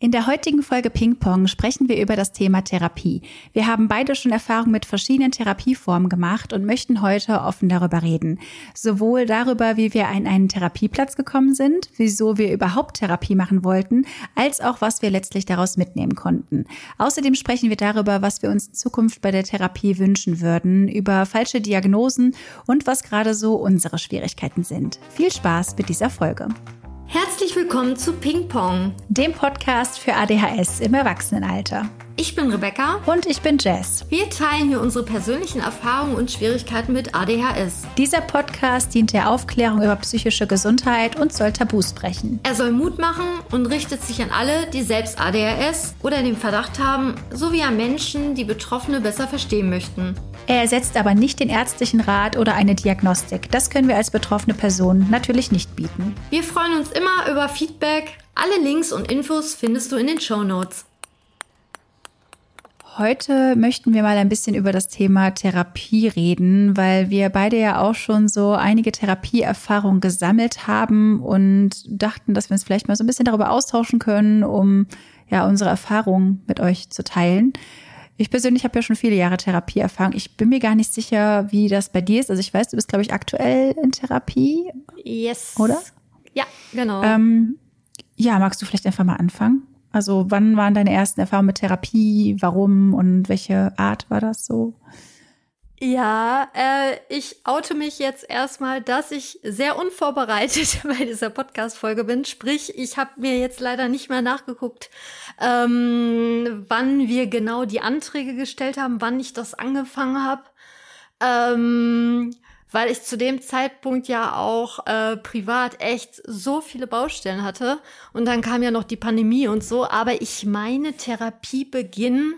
In der heutigen Folge Ping Pong sprechen wir über das Thema Therapie. Wir haben beide schon Erfahrung mit verschiedenen Therapieformen gemacht und möchten heute offen darüber reden. Sowohl darüber, wie wir an einen Therapieplatz gekommen sind, wieso wir überhaupt Therapie machen wollten, als auch was wir letztlich daraus mitnehmen konnten. Außerdem sprechen wir darüber, was wir uns in Zukunft bei der Therapie wünschen würden, über falsche Diagnosen und was gerade so unsere Schwierigkeiten sind. Viel Spaß mit dieser Folge. Herzlich willkommen zu Ping Pong, dem Podcast für ADHS im Erwachsenenalter. Ich bin Rebecca. Und ich bin Jess. Wir teilen hier unsere persönlichen Erfahrungen und Schwierigkeiten mit ADHS. Dieser Podcast dient der Aufklärung über psychische Gesundheit und soll Tabus brechen. Er soll Mut machen und richtet sich an alle, die selbst ADHS oder den Verdacht haben, sowie an Menschen, die Betroffene besser verstehen möchten. Er ersetzt aber nicht den ärztlichen Rat oder eine Diagnostik. Das können wir als betroffene Person natürlich nicht bieten. Wir freuen uns immer über Feedback. Alle Links und Infos findest du in den Show Notes. Heute möchten wir mal ein bisschen über das Thema Therapie reden, weil wir beide ja auch schon so einige Therapieerfahrungen gesammelt haben und dachten, dass wir uns vielleicht mal so ein bisschen darüber austauschen können, um ja unsere Erfahrungen mit euch zu teilen. Ich persönlich habe ja schon viele Jahre Therapieerfahrung. Ich bin mir gar nicht sicher, wie das bei dir ist. Also ich weiß, du bist, glaube ich, aktuell in Therapie. Yes. Oder? Ja, genau. Ähm, ja, magst du vielleicht einfach mal anfangen? Also wann waren deine ersten Erfahrungen mit Therapie? Warum und welche Art war das so? Ja, äh, ich oute mich jetzt erstmal, dass ich sehr unvorbereitet bei dieser Podcast-Folge bin. Sprich, ich habe mir jetzt leider nicht mehr nachgeguckt, ähm, wann wir genau die Anträge gestellt haben, wann ich das angefangen habe. Ähm, weil ich zu dem Zeitpunkt ja auch äh, privat echt so viele Baustellen hatte. Und dann kam ja noch die Pandemie und so. Aber ich meine, Therapiebeginn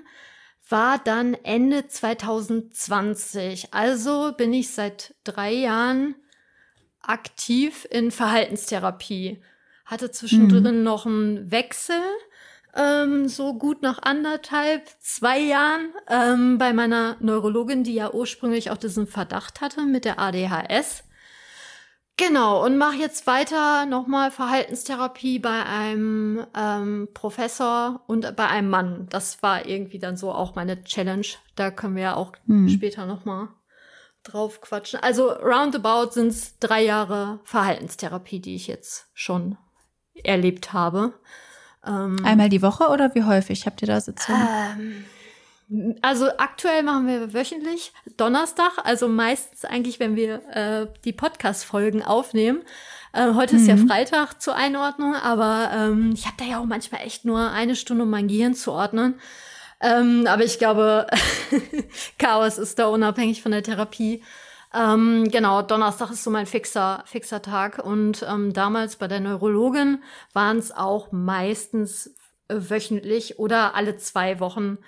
war dann Ende 2020. Also bin ich seit drei Jahren aktiv in Verhaltenstherapie. Hatte zwischendrin mhm. noch einen Wechsel ähm, so gut nach anderthalb, zwei Jahren ähm, bei meiner Neurologin, die ja ursprünglich auch diesen Verdacht hatte mit der ADHS. Genau, und mache jetzt weiter nochmal Verhaltenstherapie bei einem ähm, Professor und bei einem Mann. Das war irgendwie dann so auch meine Challenge. Da können wir ja auch hm. später nochmal drauf quatschen. Also roundabout sind es drei Jahre Verhaltenstherapie, die ich jetzt schon erlebt habe. Ähm, Einmal die Woche oder wie häufig habt ihr da Sitzungen? Ähm, also aktuell machen wir wöchentlich Donnerstag, also meistens eigentlich, wenn wir äh, die Podcast-Folgen aufnehmen. Äh, heute mhm. ist ja mhm. Freitag zur Einordnung, aber ähm, ich habe da ja auch manchmal echt nur eine Stunde, um mein Gehirn zu ordnen. Ähm, aber ich glaube, Chaos ist da unabhängig von der Therapie. Ähm, genau, Donnerstag ist so mein fixer, fixer Tag. Und ähm, damals bei der Neurologin waren es auch meistens äh, wöchentlich oder alle zwei Wochen.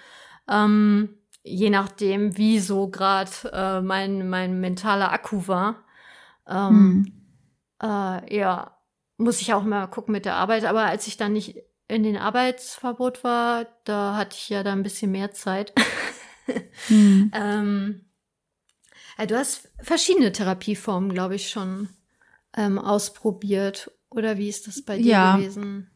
Ähm, je nachdem, wie so gerade äh, mein, mein mentaler Akku war. Ähm, hm. äh, ja, muss ich auch mal gucken mit der Arbeit. Aber als ich dann nicht in den Arbeitsverbot war, da hatte ich ja da ein bisschen mehr Zeit. hm. ähm, du hast verschiedene Therapieformen, glaube ich, schon ähm, ausprobiert. Oder wie ist das bei dir ja. gewesen?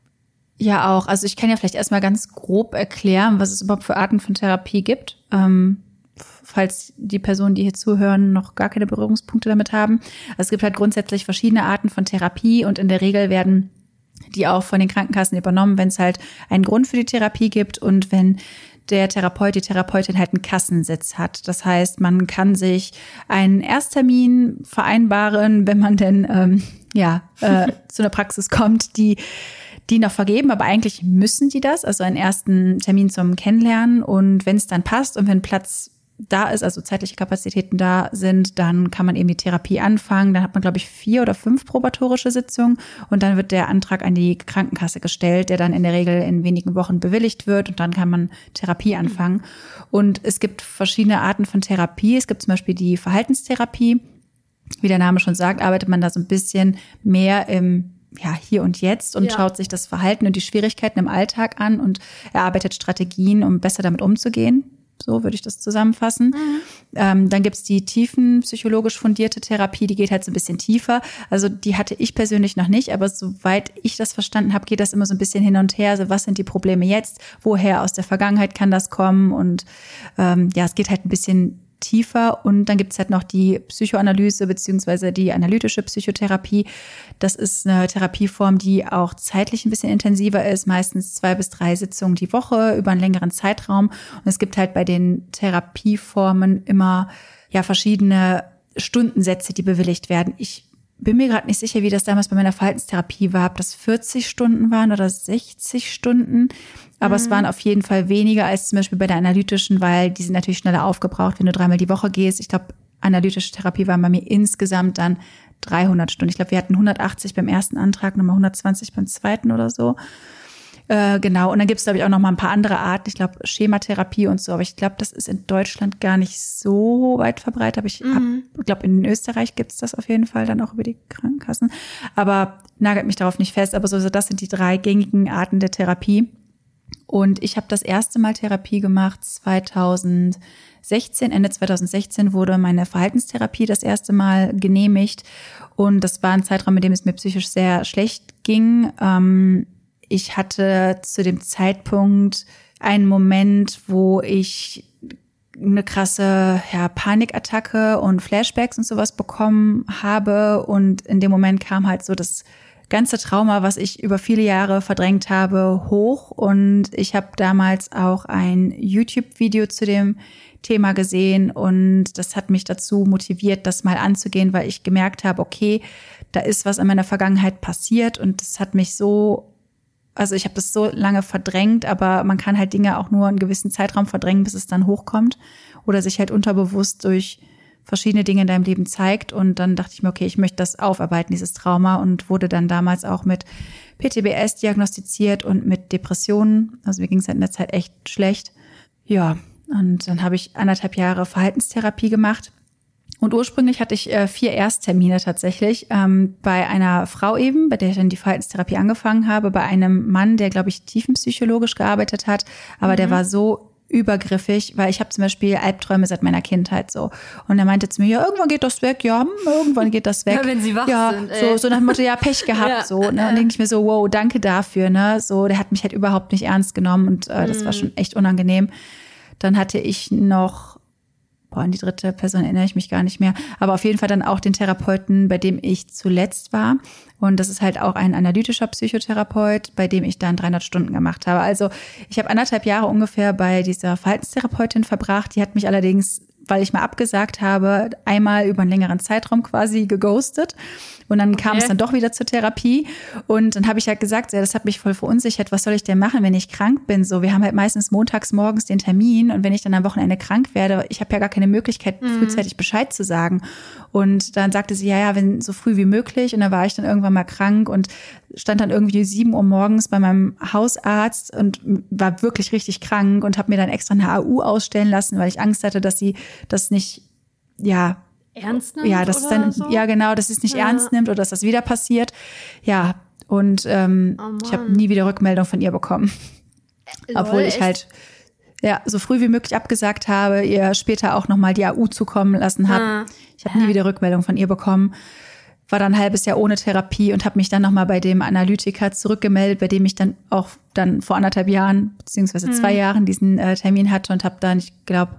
Ja, auch. Also ich kann ja vielleicht erstmal ganz grob erklären, was es überhaupt für Arten von Therapie gibt. Ähm, falls die Personen, die hier zuhören, noch gar keine Berührungspunkte damit haben. Also es gibt halt grundsätzlich verschiedene Arten von Therapie und in der Regel werden die auch von den Krankenkassen übernommen, wenn es halt einen Grund für die Therapie gibt und wenn der Therapeut, die Therapeutin halt einen Kassensitz hat. Das heißt, man kann sich einen Ersttermin vereinbaren, wenn man denn ähm, ja äh, zu einer Praxis kommt, die die noch vergeben, aber eigentlich müssen die das, also einen ersten Termin zum Kennenlernen und wenn es dann passt und wenn Platz da ist, also zeitliche Kapazitäten da sind, dann kann man eben die Therapie anfangen. Dann hat man, glaube ich, vier oder fünf probatorische Sitzungen und dann wird der Antrag an die Krankenkasse gestellt, der dann in der Regel in wenigen Wochen bewilligt wird und dann kann man Therapie anfangen. Und es gibt verschiedene Arten von Therapie. Es gibt zum Beispiel die Verhaltenstherapie. Wie der Name schon sagt, arbeitet man da so ein bisschen mehr im ja, hier und jetzt und ja. schaut sich das Verhalten und die Schwierigkeiten im Alltag an und erarbeitet Strategien, um besser damit umzugehen. So würde ich das zusammenfassen. Mhm. Ähm, dann gibt's die tiefen psychologisch fundierte Therapie, die geht halt so ein bisschen tiefer. Also die hatte ich persönlich noch nicht, aber soweit ich das verstanden habe, geht das immer so ein bisschen hin und her. Also was sind die Probleme jetzt? Woher aus der Vergangenheit kann das kommen? Und ähm, ja, es geht halt ein bisschen tiefer. Und dann gibt's halt noch die Psychoanalyse beziehungsweise die analytische Psychotherapie. Das ist eine Therapieform, die auch zeitlich ein bisschen intensiver ist, meistens zwei bis drei Sitzungen die Woche über einen längeren Zeitraum. Und es gibt halt bei den Therapieformen immer ja verschiedene Stundensätze, die bewilligt werden. Ich bin mir gerade nicht sicher, wie das damals bei meiner Verhaltenstherapie war, ob das 40 Stunden waren oder 60 Stunden. Aber mhm. es waren auf jeden Fall weniger als zum Beispiel bei der analytischen, weil die sind natürlich schneller aufgebraucht, wenn du dreimal die Woche gehst. Ich glaube, analytische Therapie waren bei mir insgesamt dann 300 Stunden. Ich glaube, wir hatten 180 beim ersten Antrag, nochmal 120 beim zweiten oder so. Äh, genau, und dann gibt es, glaube ich, auch noch mal ein paar andere Arten. Ich glaube, Schematherapie und so, aber ich glaube, das ist in Deutschland gar nicht so weit verbreitet. Aber ich mhm. glaube, in Österreich gibt es das auf jeden Fall dann auch über die Krankenkassen. Aber nagelt mich darauf nicht fest. Aber so, so das sind die drei gängigen Arten der Therapie. Und ich habe das erste Mal Therapie gemacht 2016. Ende 2016 wurde meine Verhaltenstherapie das erste Mal genehmigt. Und das war ein Zeitraum, in dem es mir psychisch sehr schlecht ging. Ähm, ich hatte zu dem Zeitpunkt einen Moment, wo ich eine krasse ja, Panikattacke und Flashbacks und sowas bekommen habe. Und in dem Moment kam halt so das ganze Trauma, was ich über viele Jahre verdrängt habe, hoch. Und ich habe damals auch ein YouTube-Video zu dem Thema gesehen und das hat mich dazu motiviert, das mal anzugehen, weil ich gemerkt habe, okay, da ist was in meiner Vergangenheit passiert und das hat mich so also ich habe das so lange verdrängt, aber man kann halt Dinge auch nur einen gewissen Zeitraum verdrängen, bis es dann hochkommt oder sich halt unterbewusst durch verschiedene Dinge in deinem Leben zeigt. Und dann dachte ich mir, okay, ich möchte das aufarbeiten, dieses Trauma und wurde dann damals auch mit PTBS diagnostiziert und mit Depressionen. Also mir ging es halt in der Zeit echt schlecht. Ja, und dann habe ich anderthalb Jahre Verhaltenstherapie gemacht und ursprünglich hatte ich äh, vier Ersttermine tatsächlich. Ähm, bei einer Frau eben, bei der ich dann die Verhaltenstherapie angefangen habe, bei einem Mann, der, glaube ich, tiefenpsychologisch gearbeitet hat, aber mhm. der war so übergriffig, weil ich habe zum Beispiel Albträume seit meiner Kindheit so. Und er meinte zu mir, ja, irgendwann geht das weg, ja, irgendwann geht das weg. ja, wenn sie wach ja, sind. Ey. So, so nach dem Motto, ja, Pech gehabt, ja. so. Ne? Und dann denke ich mir so, wow, danke dafür, ne? So, der hat mich halt überhaupt nicht ernst genommen und äh, das mhm. war schon echt unangenehm. Dann hatte ich noch boah, an die dritte Person erinnere ich mich gar nicht mehr, aber auf jeden Fall dann auch den Therapeuten, bei dem ich zuletzt war. Und das ist halt auch ein analytischer Psychotherapeut, bei dem ich dann 300 Stunden gemacht habe. Also ich habe anderthalb Jahre ungefähr bei dieser Verhaltenstherapeutin verbracht. Die hat mich allerdings weil ich mal abgesagt habe, einmal über einen längeren Zeitraum quasi geghostet. Und dann okay. kam es dann doch wieder zur Therapie. Und dann habe ich halt gesagt, ja, das hat mich voll verunsichert. Was soll ich denn machen, wenn ich krank bin? So, wir haben halt meistens montags morgens den Termin. Und wenn ich dann am Wochenende krank werde, ich habe ja gar keine Möglichkeit, mhm. frühzeitig Bescheid zu sagen. Und dann sagte sie, ja, ja, wenn so früh wie möglich. Und dann war ich dann irgendwann mal krank und stand dann irgendwie sieben Uhr morgens bei meinem Hausarzt und war wirklich richtig krank und habe mir dann extra eine AU ausstellen lassen, weil ich Angst hatte, dass sie das nicht, ja, ernst nimmt. Ja, dass es dann, so? ja genau, dass es nicht ja. ernst nimmt oder dass das wieder passiert. Ja, und ähm, oh ich habe nie wieder Rückmeldung von ihr bekommen. Lol, Obwohl ich echt? halt ja so früh wie möglich abgesagt habe, ihr später auch nochmal die AU zukommen lassen habe. Ah. Ich habe nie wieder Rückmeldung von ihr bekommen. War dann ein halbes Jahr ohne Therapie und habe mich dann nochmal bei dem Analytiker zurückgemeldet, bei dem ich dann auch dann vor anderthalb Jahren beziehungsweise zwei hm. Jahren diesen äh, Termin hatte und habe dann, ich glaube,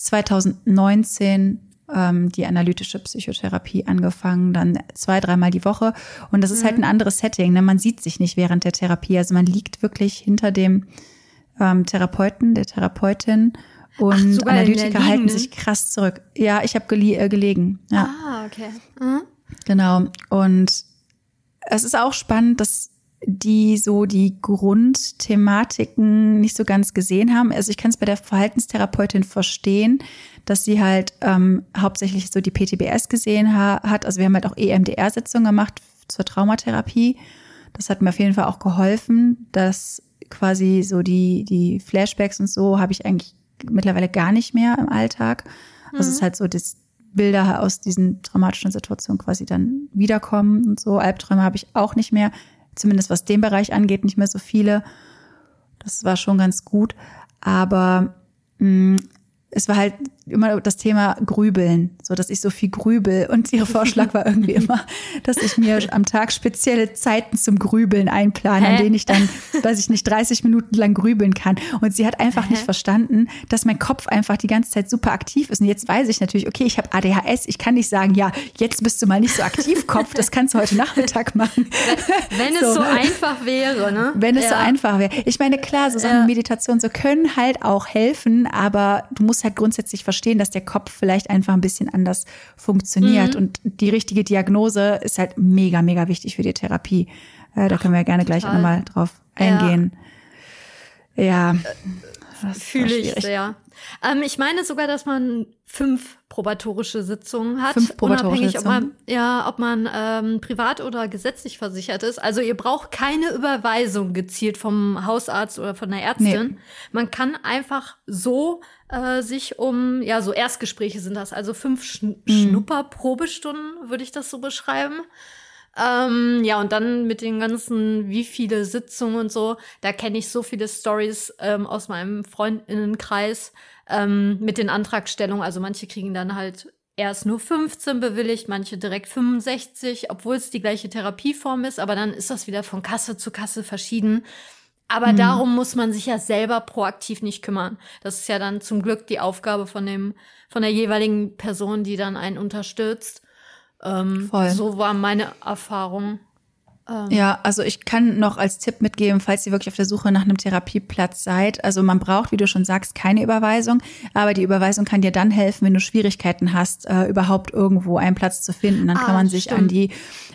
2019 ähm, die analytische Psychotherapie angefangen, dann zwei, dreimal die Woche. Und das ist halt mhm. halt ein anderes Setting. Ne? Man sieht sich nicht während der Therapie. Also man liegt wirklich hinter dem ähm, Therapeuten, der Therapeutin. Und Ach, Analytiker halten sich krass zurück. Ja, ich habe gele äh, gelegen. Ja. Ah, okay. Mhm. Genau. Und es ist auch spannend, dass die so die Grundthematiken nicht so ganz gesehen haben. Also ich kann es bei der Verhaltenstherapeutin verstehen, dass sie halt ähm, hauptsächlich so die PTBS gesehen ha hat. Also wir haben halt auch EMDR-Sitzungen gemacht zur Traumatherapie. Das hat mir auf jeden Fall auch geholfen, dass quasi so die, die Flashbacks und so habe ich eigentlich mittlerweile gar nicht mehr im Alltag. Also mhm. es ist halt so, dass Bilder aus diesen traumatischen Situationen quasi dann wiederkommen und so. Albträume habe ich auch nicht mehr zumindest was den Bereich angeht, nicht mehr so viele. Das war schon ganz gut. Aber mh, es war halt immer das Thema Grübeln, so dass ich so viel grübel. Und ihr Vorschlag war irgendwie immer, dass ich mir am Tag spezielle Zeiten zum Grübeln einplane, Hä? an denen ich dann, weiß ich nicht, 30 Minuten lang grübeln kann. Und sie hat einfach Hä? nicht verstanden, dass mein Kopf einfach die ganze Zeit super aktiv ist. Und jetzt weiß ich natürlich, okay, ich habe ADHS. Ich kann nicht sagen, ja, jetzt bist du mal nicht so aktiv, Kopf. Das kannst du heute Nachmittag machen. Wenn, wenn es so, so einfach wäre, ne? Wenn es ja. so einfach wäre. Ich meine, klar, so Sachen ja. Meditation so können halt auch helfen, aber du musst halt grundsätzlich verstehen, dass der Kopf vielleicht einfach ein bisschen anders funktioniert. Mhm. Und die richtige Diagnose ist halt mega, mega wichtig für die Therapie. Äh, da Ach, können wir ja gerne total. gleich nochmal drauf eingehen. Ja. ja. Fühle ich sehr. Ähm, ich meine sogar, dass man fünf probatorische Sitzungen hat, fünf probatorische unabhängig, ob man ja, ob man ähm, privat oder gesetzlich versichert ist. Also ihr braucht keine Überweisung gezielt vom Hausarzt oder von der Ärztin. Nee. Man kann einfach so äh, sich um ja so Erstgespräche sind das, also fünf Schn mhm. Schnupperprobestunden würde ich das so beschreiben. Ähm, ja, und dann mit den ganzen, wie viele Sitzungen und so, da kenne ich so viele Stories ähm, aus meinem Freundinnenkreis ähm, mit den Antragstellungen. Also manche kriegen dann halt erst nur 15 bewilligt, manche direkt 65, obwohl es die gleiche Therapieform ist, aber dann ist das wieder von Kasse zu Kasse verschieden. Aber mhm. darum muss man sich ja selber proaktiv nicht kümmern. Das ist ja dann zum Glück die Aufgabe von dem, von der jeweiligen Person, die dann einen unterstützt. Ähm, Voll. So war meine Erfahrung. Ähm. Ja, also ich kann noch als Tipp mitgeben, falls ihr wirklich auf der Suche nach einem Therapieplatz seid. Also man braucht, wie du schon sagst, keine Überweisung, aber die Überweisung kann dir dann helfen, wenn du Schwierigkeiten hast, äh, überhaupt irgendwo einen Platz zu finden. Dann ah, kann man sich stimmt. an die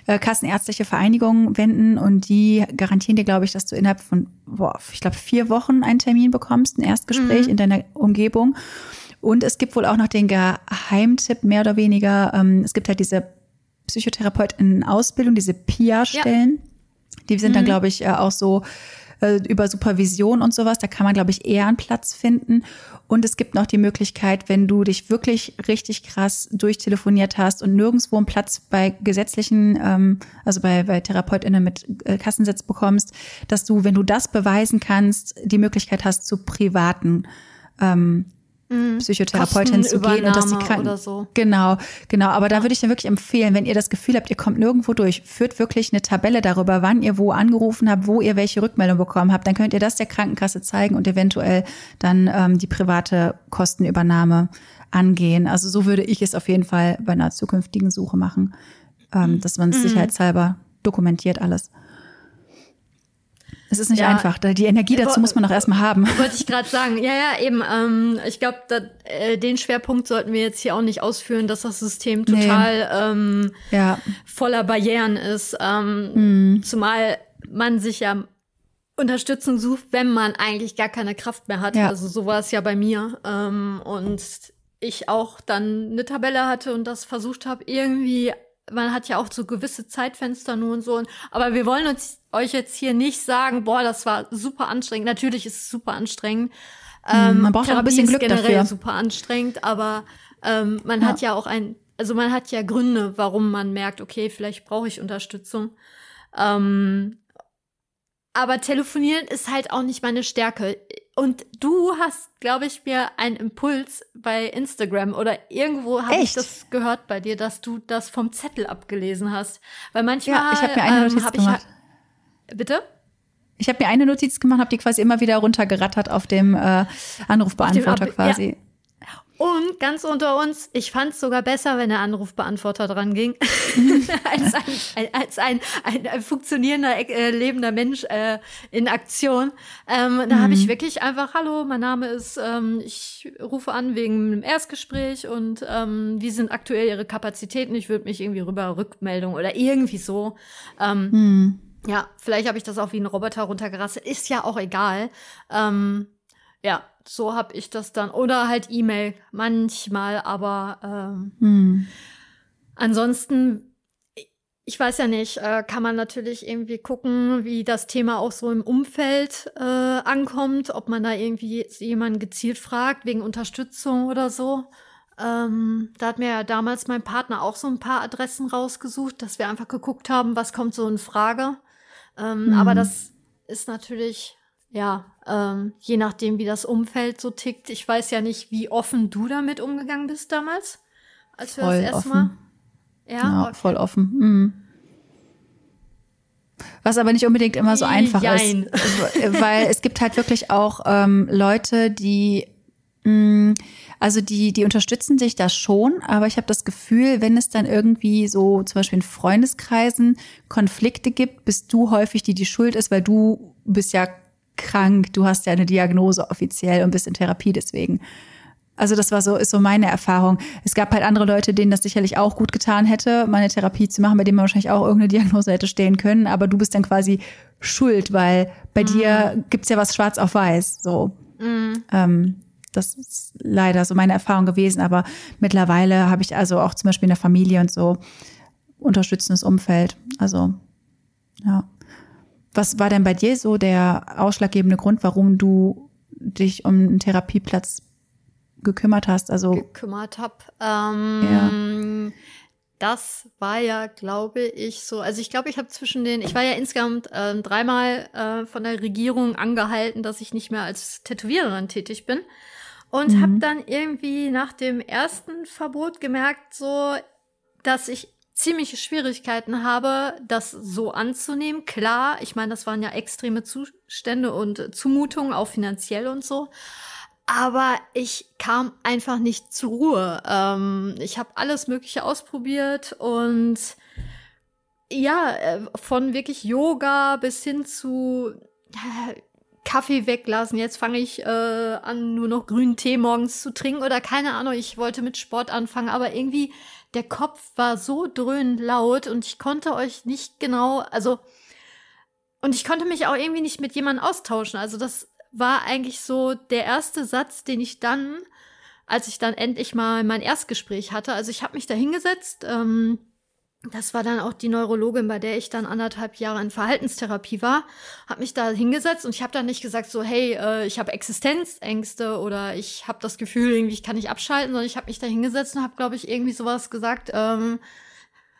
äh, Kassenärztliche Vereinigung wenden und die garantieren dir, glaube ich, dass du innerhalb von, boah, ich glaube, vier Wochen einen Termin bekommst, ein Erstgespräch mhm. in deiner Umgebung. Und es gibt wohl auch noch den Geheimtipp, mehr oder weniger. Ähm, es gibt halt diese Psychotherapeutinnen-Ausbildung, diese PIA-Stellen. Ja. Die sind mhm. dann, glaube ich, äh, auch so äh, über Supervision und sowas. Da kann man, glaube ich, eher einen Platz finden. Und es gibt noch die Möglichkeit, wenn du dich wirklich richtig krass durchtelefoniert hast und nirgendwo einen Platz bei gesetzlichen, ähm, also bei, bei TherapeutInnen mit äh, Kassensitz bekommst, dass du, wenn du das beweisen kannst, die Möglichkeit hast zu privaten ähm, mhm. Psychotherapeutin zu gehen und dass die Kranken so. genau genau aber da würde ich dann wirklich empfehlen wenn ihr das Gefühl habt ihr kommt nirgendwo durch führt wirklich eine Tabelle darüber wann ihr wo angerufen habt wo ihr welche Rückmeldung bekommen habt dann könnt ihr das der Krankenkasse zeigen und eventuell dann ähm, die private Kostenübernahme angehen also so würde ich es auf jeden Fall bei einer zukünftigen Suche machen ähm, mhm. dass man es mhm. sicherheitshalber dokumentiert alles es ist nicht ja, einfach. Die Energie dazu muss man doch erstmal haben. Wollte ich gerade sagen. Ja, ja, eben. Ähm, ich glaube, äh, den Schwerpunkt sollten wir jetzt hier auch nicht ausführen, dass das System total nee. ähm, ja. voller Barrieren ist. Ähm, mhm. Zumal man sich ja Unterstützung sucht, wenn man eigentlich gar keine Kraft mehr hat. Ja. Also so war es ja bei mir. Ähm, und ich auch dann eine Tabelle hatte und das versucht habe, irgendwie man hat ja auch so gewisse Zeitfenster nur und so. Aber wir wollen uns euch jetzt hier nicht sagen, boah, das war super anstrengend. Natürlich ist es super anstrengend. Ähm, man braucht Therapie auch ein bisschen Glück generell dafür. super anstrengend, aber ähm, man ja. hat ja auch ein, also man hat ja Gründe, warum man merkt, okay, vielleicht brauche ich Unterstützung. Ähm, aber telefonieren ist halt auch nicht meine Stärke. Und du hast, glaube ich, mir einen Impuls bei Instagram oder irgendwo habe ich das gehört bei dir, dass du das vom Zettel abgelesen hast. Weil manchmal ja, ich habe mir eine Notiz ähm, gemacht. Ich, bitte? Ich habe mir eine Notiz gemacht, habe die quasi immer wieder runtergerattert auf dem äh, Anrufbeantworter dem quasi. Ja. Und ganz unter uns, ich fand es sogar besser, wenn der Anrufbeantworter dran ging, als, ein, als ein, ein, ein funktionierender, äh, lebender Mensch äh, in Aktion. Ähm, da mhm. habe ich wirklich einfach, hallo, mein Name ist, ähm, ich rufe an wegen einem Erstgespräch und ähm, wie sind aktuell Ihre Kapazitäten? Ich würde mich irgendwie rüber Rückmeldung oder irgendwie so. Ähm, mhm. Ja, vielleicht habe ich das auch wie ein Roboter runtergerasselt. Ist ja auch egal. Ähm, ja, so habe ich das dann. Oder halt E-Mail manchmal, aber ähm, hm. ansonsten, ich weiß ja nicht, äh, kann man natürlich irgendwie gucken, wie das Thema auch so im Umfeld äh, ankommt, ob man da irgendwie jemanden gezielt fragt wegen Unterstützung oder so. Ähm, da hat mir ja damals mein Partner auch so ein paar Adressen rausgesucht, dass wir einfach geguckt haben, was kommt so in Frage. Ähm, hm. Aber das ist natürlich ja, ähm, je nachdem, wie das Umfeld so tickt. Ich weiß ja nicht, wie offen du damit umgegangen bist damals, als wir voll das erste offen. Mal. Ja, Ja, okay. voll offen. Mhm. Was aber nicht unbedingt immer so einfach Jein. ist. Weil es gibt halt wirklich auch ähm, Leute, die also die, die unterstützen sich da schon, aber ich habe das Gefühl, wenn es dann irgendwie so zum Beispiel in Freundeskreisen Konflikte gibt, bist du häufig die, die schuld ist, weil du bist ja krank, du hast ja eine Diagnose offiziell und bist in Therapie deswegen. Also das war so, ist so meine Erfahrung. Es gab halt andere Leute, denen das sicherlich auch gut getan hätte, meine Therapie zu machen, bei denen man wahrscheinlich auch irgendeine Diagnose hätte stehen können, aber du bist dann quasi schuld, weil bei dir gibt's ja was schwarz auf weiß. So. Ähm, das ist leider so meine Erfahrung gewesen, aber mittlerweile habe ich also auch zum Beispiel in der Familie und so unterstützendes Umfeld. Also, ja. Was war denn bei dir so der ausschlaggebende Grund, warum du dich um einen Therapieplatz gekümmert hast? Also, gekümmert habe. Ähm, Das war ja, glaube ich, so. Also ich glaube, ich habe zwischen den, ich war ja insgesamt ähm, dreimal äh, von der Regierung angehalten, dass ich nicht mehr als Tätowiererin tätig bin. Und Mhm. habe dann irgendwie nach dem ersten Verbot gemerkt, so, dass ich ziemliche Schwierigkeiten habe, das so anzunehmen. Klar, ich meine, das waren ja extreme Zustände und Zumutungen, auch finanziell und so. Aber ich kam einfach nicht zur Ruhe. Ähm, ich habe alles Mögliche ausprobiert und ja, äh, von wirklich Yoga bis hin zu äh, Kaffee weglassen. Jetzt fange ich äh, an, nur noch grünen Tee morgens zu trinken oder keine Ahnung. Ich wollte mit Sport anfangen, aber irgendwie der Kopf war so dröhnend laut und ich konnte euch nicht genau, also und ich konnte mich auch irgendwie nicht mit jemandem austauschen. Also das war eigentlich so der erste Satz, den ich dann, als ich dann endlich mal mein Erstgespräch hatte, also ich habe mich da hingesetzt, ähm, das war dann auch die Neurologin, bei der ich dann anderthalb Jahre in Verhaltenstherapie war, habe mich da hingesetzt und ich habe dann nicht gesagt so, hey, äh, ich habe Existenzängste oder ich habe das Gefühl, irgendwie ich kann nicht abschalten, sondern ich habe mich da hingesetzt und habe, glaube ich, irgendwie sowas gesagt ähm,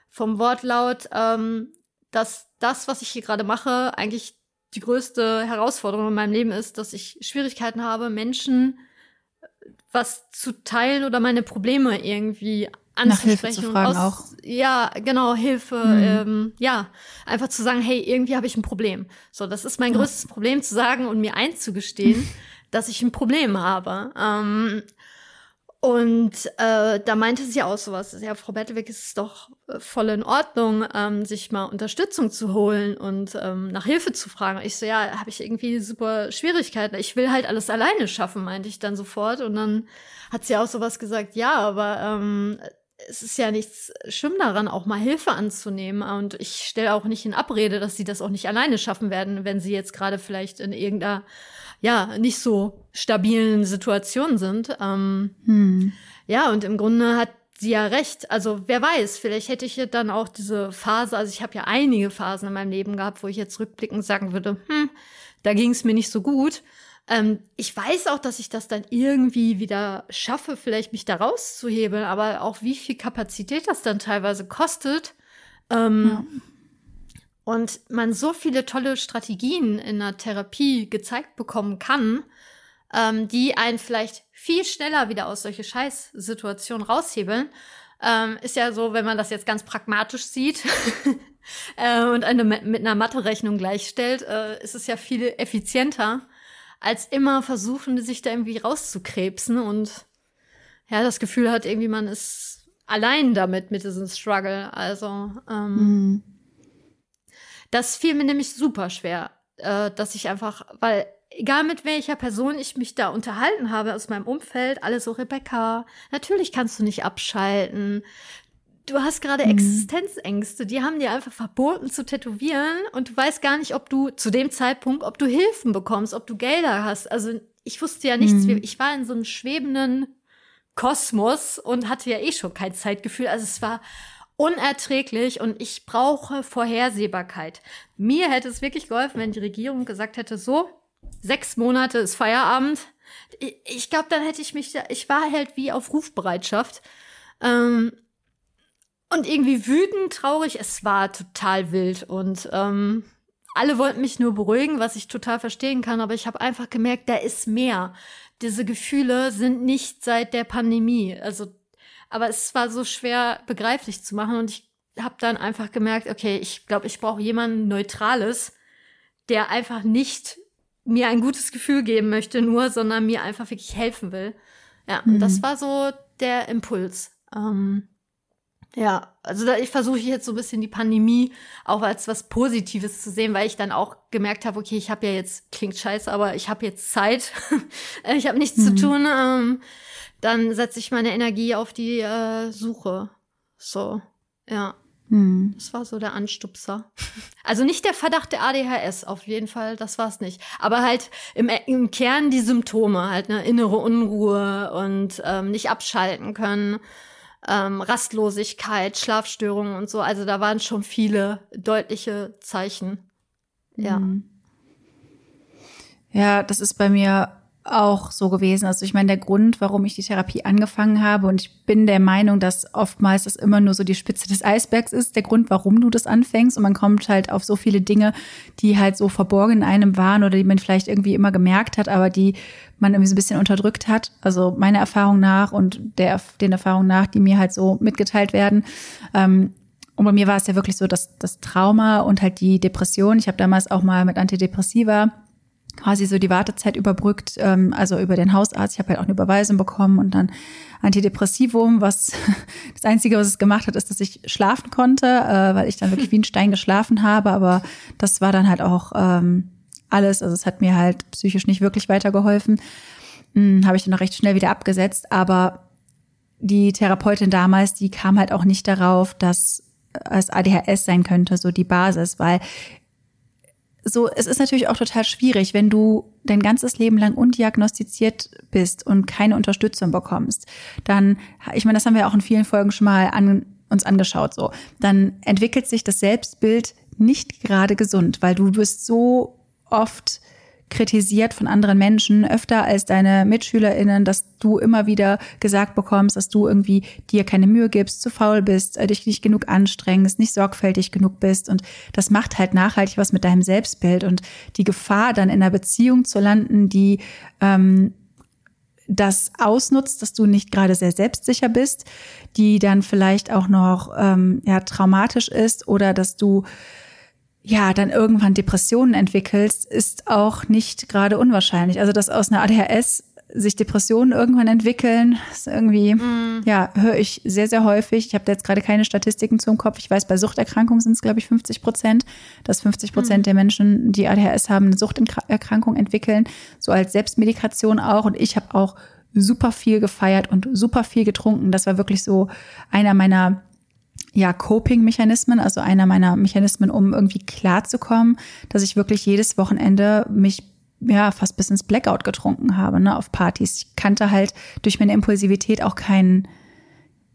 vom Wortlaut, ähm, dass das, was ich hier gerade mache, eigentlich die größte Herausforderung in meinem Leben ist, dass ich Schwierigkeiten habe, Menschen was zu teilen oder meine Probleme irgendwie Nach Hilfe anzusprechen. zu fragen aus, Ja, genau, Hilfe. Mhm. Ähm, ja, einfach zu sagen, hey, irgendwie habe ich ein Problem. So, das ist mein Ja. größtes Problem, zu sagen und mir einzugestehen, dass ich ein Problem habe. Ähm, und äh, da meinte sie auch sowas, ja, Frau Bettelweg, es ist doch äh, voll in Ordnung, ähm, sich mal Unterstützung zu holen und ähm, nach Hilfe zu fragen. Ich so, ja, habe ich irgendwie super Schwierigkeiten. Ich will halt alles alleine schaffen, meinte ich dann sofort. Und dann hat sie auch sowas gesagt, ja, aber ähm, es ist ja nichts schlimm daran, auch mal Hilfe anzunehmen. Und ich stelle auch nicht in Abrede, dass sie das auch nicht alleine schaffen werden, wenn sie jetzt gerade vielleicht in irgendeiner ja, nicht so stabilen Situation sind. Ähm, hm. ja, und im Grunde hat sie ja recht. Also wer weiß, vielleicht hätte ich dann auch diese Phase, also ich habe ja einige Phasen in meinem Leben gehabt, wo ich jetzt rückblickend sagen würde, hm, da ging es mir nicht so gut. Ähm, ich weiß auch, dass ich das dann irgendwie wieder schaffe, vielleicht mich da rauszuhebeln, aber auch wie viel Kapazität das dann teilweise kostet. Ähm, Ja. und man so viele tolle Strategien in der Therapie gezeigt bekommen kann, ähm, die einen vielleicht viel schneller wieder aus solche Scheißsituationen raushebeln. Ähm, ist ja so, wenn man das jetzt ganz pragmatisch sieht äh, und eine mit einer Mathe-Rechnung gleichstellt, äh, ist es ja viel effizienter, als immer versuchen, sich da irgendwie rauszukrebsen und ja, das Gefühl hat, irgendwie man ist allein damit, mit diesem Struggle. Also, ähm, Hm. das fiel mir nämlich super schwer, äh, dass ich einfach, weil egal mit welcher Person ich mich da unterhalten habe aus meinem Umfeld, alle so, Rebecca, natürlich kannst du nicht abschalten. Du hast gerade Mhm. Existenzängste, die haben dir einfach verboten zu tätowieren und du weißt gar nicht, ob du zu dem Zeitpunkt, ob du Hilfen bekommst, ob du Gelder hast. Also ich wusste ja nichts. Mhm. Ich war in so einem schwebenden Kosmos und hatte ja eh schon kein Zeitgefühl. Also es war unerträglich und ich brauche Vorhersehbarkeit. Mir hätte es wirklich geholfen, wenn die Regierung gesagt hätte, so, sechs Monate ist Feierabend. Ich, ich glaube, dann hätte ich mich, ich war halt wie auf Rufbereitschaft. Ähm, und irgendwie wütend, traurig, es war total wild und ähm, alle wollten mich nur beruhigen, was ich total verstehen kann, aber ich habe einfach gemerkt, da ist mehr. Diese Gefühle sind nicht seit der Pandemie. Also, aber es war so schwer begreiflich zu machen und ich habe dann einfach gemerkt, okay, ich glaube, ich brauche jemanden Neutrales, der einfach nicht mir ein gutes Gefühl geben möchte, nur, sondern mir einfach wirklich helfen will. Ja, mhm. und das war so der Impuls. Ähm, ja, also da, ich versuche jetzt so ein bisschen die Pandemie auch als was Positives zu sehen, weil ich dann auch gemerkt habe, okay, ich habe ja jetzt, klingt scheiße, aber ich habe jetzt Zeit, ich habe nichts mhm. zu tun, ähm, dann setze ich meine Energie auf die äh, Suche. So, ja. Mhm. Das war so der Anstupser. Also nicht der Verdacht der ADHS, auf jeden Fall, das war es nicht. Aber halt im, im Kern die Symptome, halt eine innere Unruhe und ähm, nicht abschalten können ähm, Rastlosigkeit, Schlafstörungen und so. Also da waren schon viele deutliche Zeichen. Ja. Mhm. Ja, das ist bei mir auch so gewesen. Also ich meine, der Grund, warum ich die Therapie angefangen habe, und ich bin der Meinung, dass oftmals das immer nur so die Spitze des Eisbergs ist, der Grund, warum du das anfängst. Und man kommt halt auf so viele Dinge, die halt so verborgen in einem waren oder die man vielleicht irgendwie immer gemerkt hat, aber die man irgendwie so ein bisschen unterdrückt hat. Also meiner Erfahrung nach und der, den Erfahrungen nach, die mir halt so mitgeteilt werden. Ähm, und bei mir war es ja wirklich so, dass das Trauma und halt die Depression. Ich habe damals auch mal mit Antidepressiva quasi so die Wartezeit überbrückt, ähm, also über den Hausarzt. Ich habe halt auch eine Überweisung bekommen und dann Antidepressivum, was das Einzige, was es gemacht hat, ist, dass ich schlafen konnte, äh, weil ich dann wirklich wie ein Stein geschlafen habe. Aber das war dann halt auch ähm, alles. Also es hat mir halt psychisch nicht wirklich weitergeholfen. Hm, habe ich dann noch recht schnell wieder abgesetzt. Aber die Therapeutin damals, die kam halt auch nicht darauf, dass es ADHS sein könnte, so die Basis, weil so, es ist natürlich auch total schwierig, wenn du dein ganzes Leben lang undiagnostiziert bist und keine Unterstützung bekommst. Dann, ich meine, das haben wir auch in vielen Folgen schon mal an, uns angeschaut, so. Dann entwickelt sich das Selbstbild nicht gerade gesund, weil du bist so oft kritisiert von anderen Menschen, öfter als deine MitschülerInnen, dass du immer wieder gesagt bekommst, dass du irgendwie dir keine Mühe gibst, zu faul bist, äh, dich nicht genug anstrengst, nicht sorgfältig genug bist. Und das macht halt nachhaltig was mit deinem Selbstbild. Und die Gefahr, dann in einer Beziehung zu landen, die ähm, das ausnutzt, dass du nicht gerade sehr selbstsicher bist, die dann vielleicht auch noch ähm, ja, traumatisch ist oder dass du ja, dann irgendwann Depressionen entwickelst, ist auch nicht gerade unwahrscheinlich. Also, dass aus einer ADHS sich Depressionen irgendwann entwickeln, ist irgendwie, mm. ja, höre ich sehr, sehr häufig. Ich habe da jetzt gerade keine Statistiken zum Kopf. Ich weiß, bei Suchterkrankungen sind es, glaube ich, 50 Prozent, dass 50 Prozent mm. der Menschen, die ADHS haben, eine Suchterkrankung entwickeln, so als Selbstmedikation auch. Und ich habe auch super viel gefeiert und super viel getrunken. Das war wirklich so einer meiner ja, Coping-Mechanismen, also einer meiner Mechanismen, um irgendwie klarzukommen, dass ich wirklich jedes Wochenende mich ja fast bis ins Blackout getrunken habe, ne, auf Partys. Ich kannte halt durch meine Impulsivität auch keinen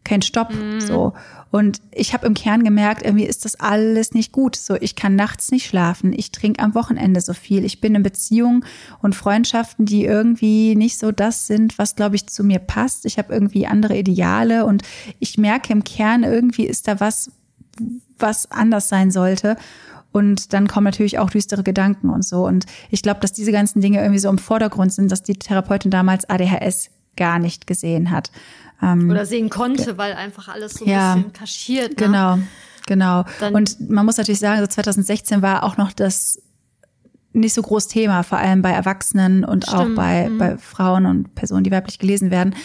kein Stopp mhm. so. Und ich habe im Kern gemerkt irgendwie ist das alles nicht gut. So ich kann nachts nicht schlafen ich trinke am Wochenende so viel. Ich bin in Beziehungen und Freundschaften die irgendwie nicht so das sind was glaube ich zu mir passt. Ich habe irgendwie andere Ideale und ich merke im Kern irgendwie ist da was was anders sein sollte. Und dann kommen natürlich auch düstere Gedanken und so. Und ich glaube dass diese ganzen Dinge irgendwie so im Vordergrund sind dass die Therapeutin damals ADHS gar nicht gesehen hat ähm, Oder sehen konnte, weil einfach alles so ein ja, bisschen kaschiert. Ne? Genau, genau. Dann, und man muss natürlich sagen, so 2016 war auch noch das nicht so groß Thema, vor allem bei Erwachsenen und stimmt, auch bei, mhm. bei Frauen und Personen, die weiblich gelesen werden.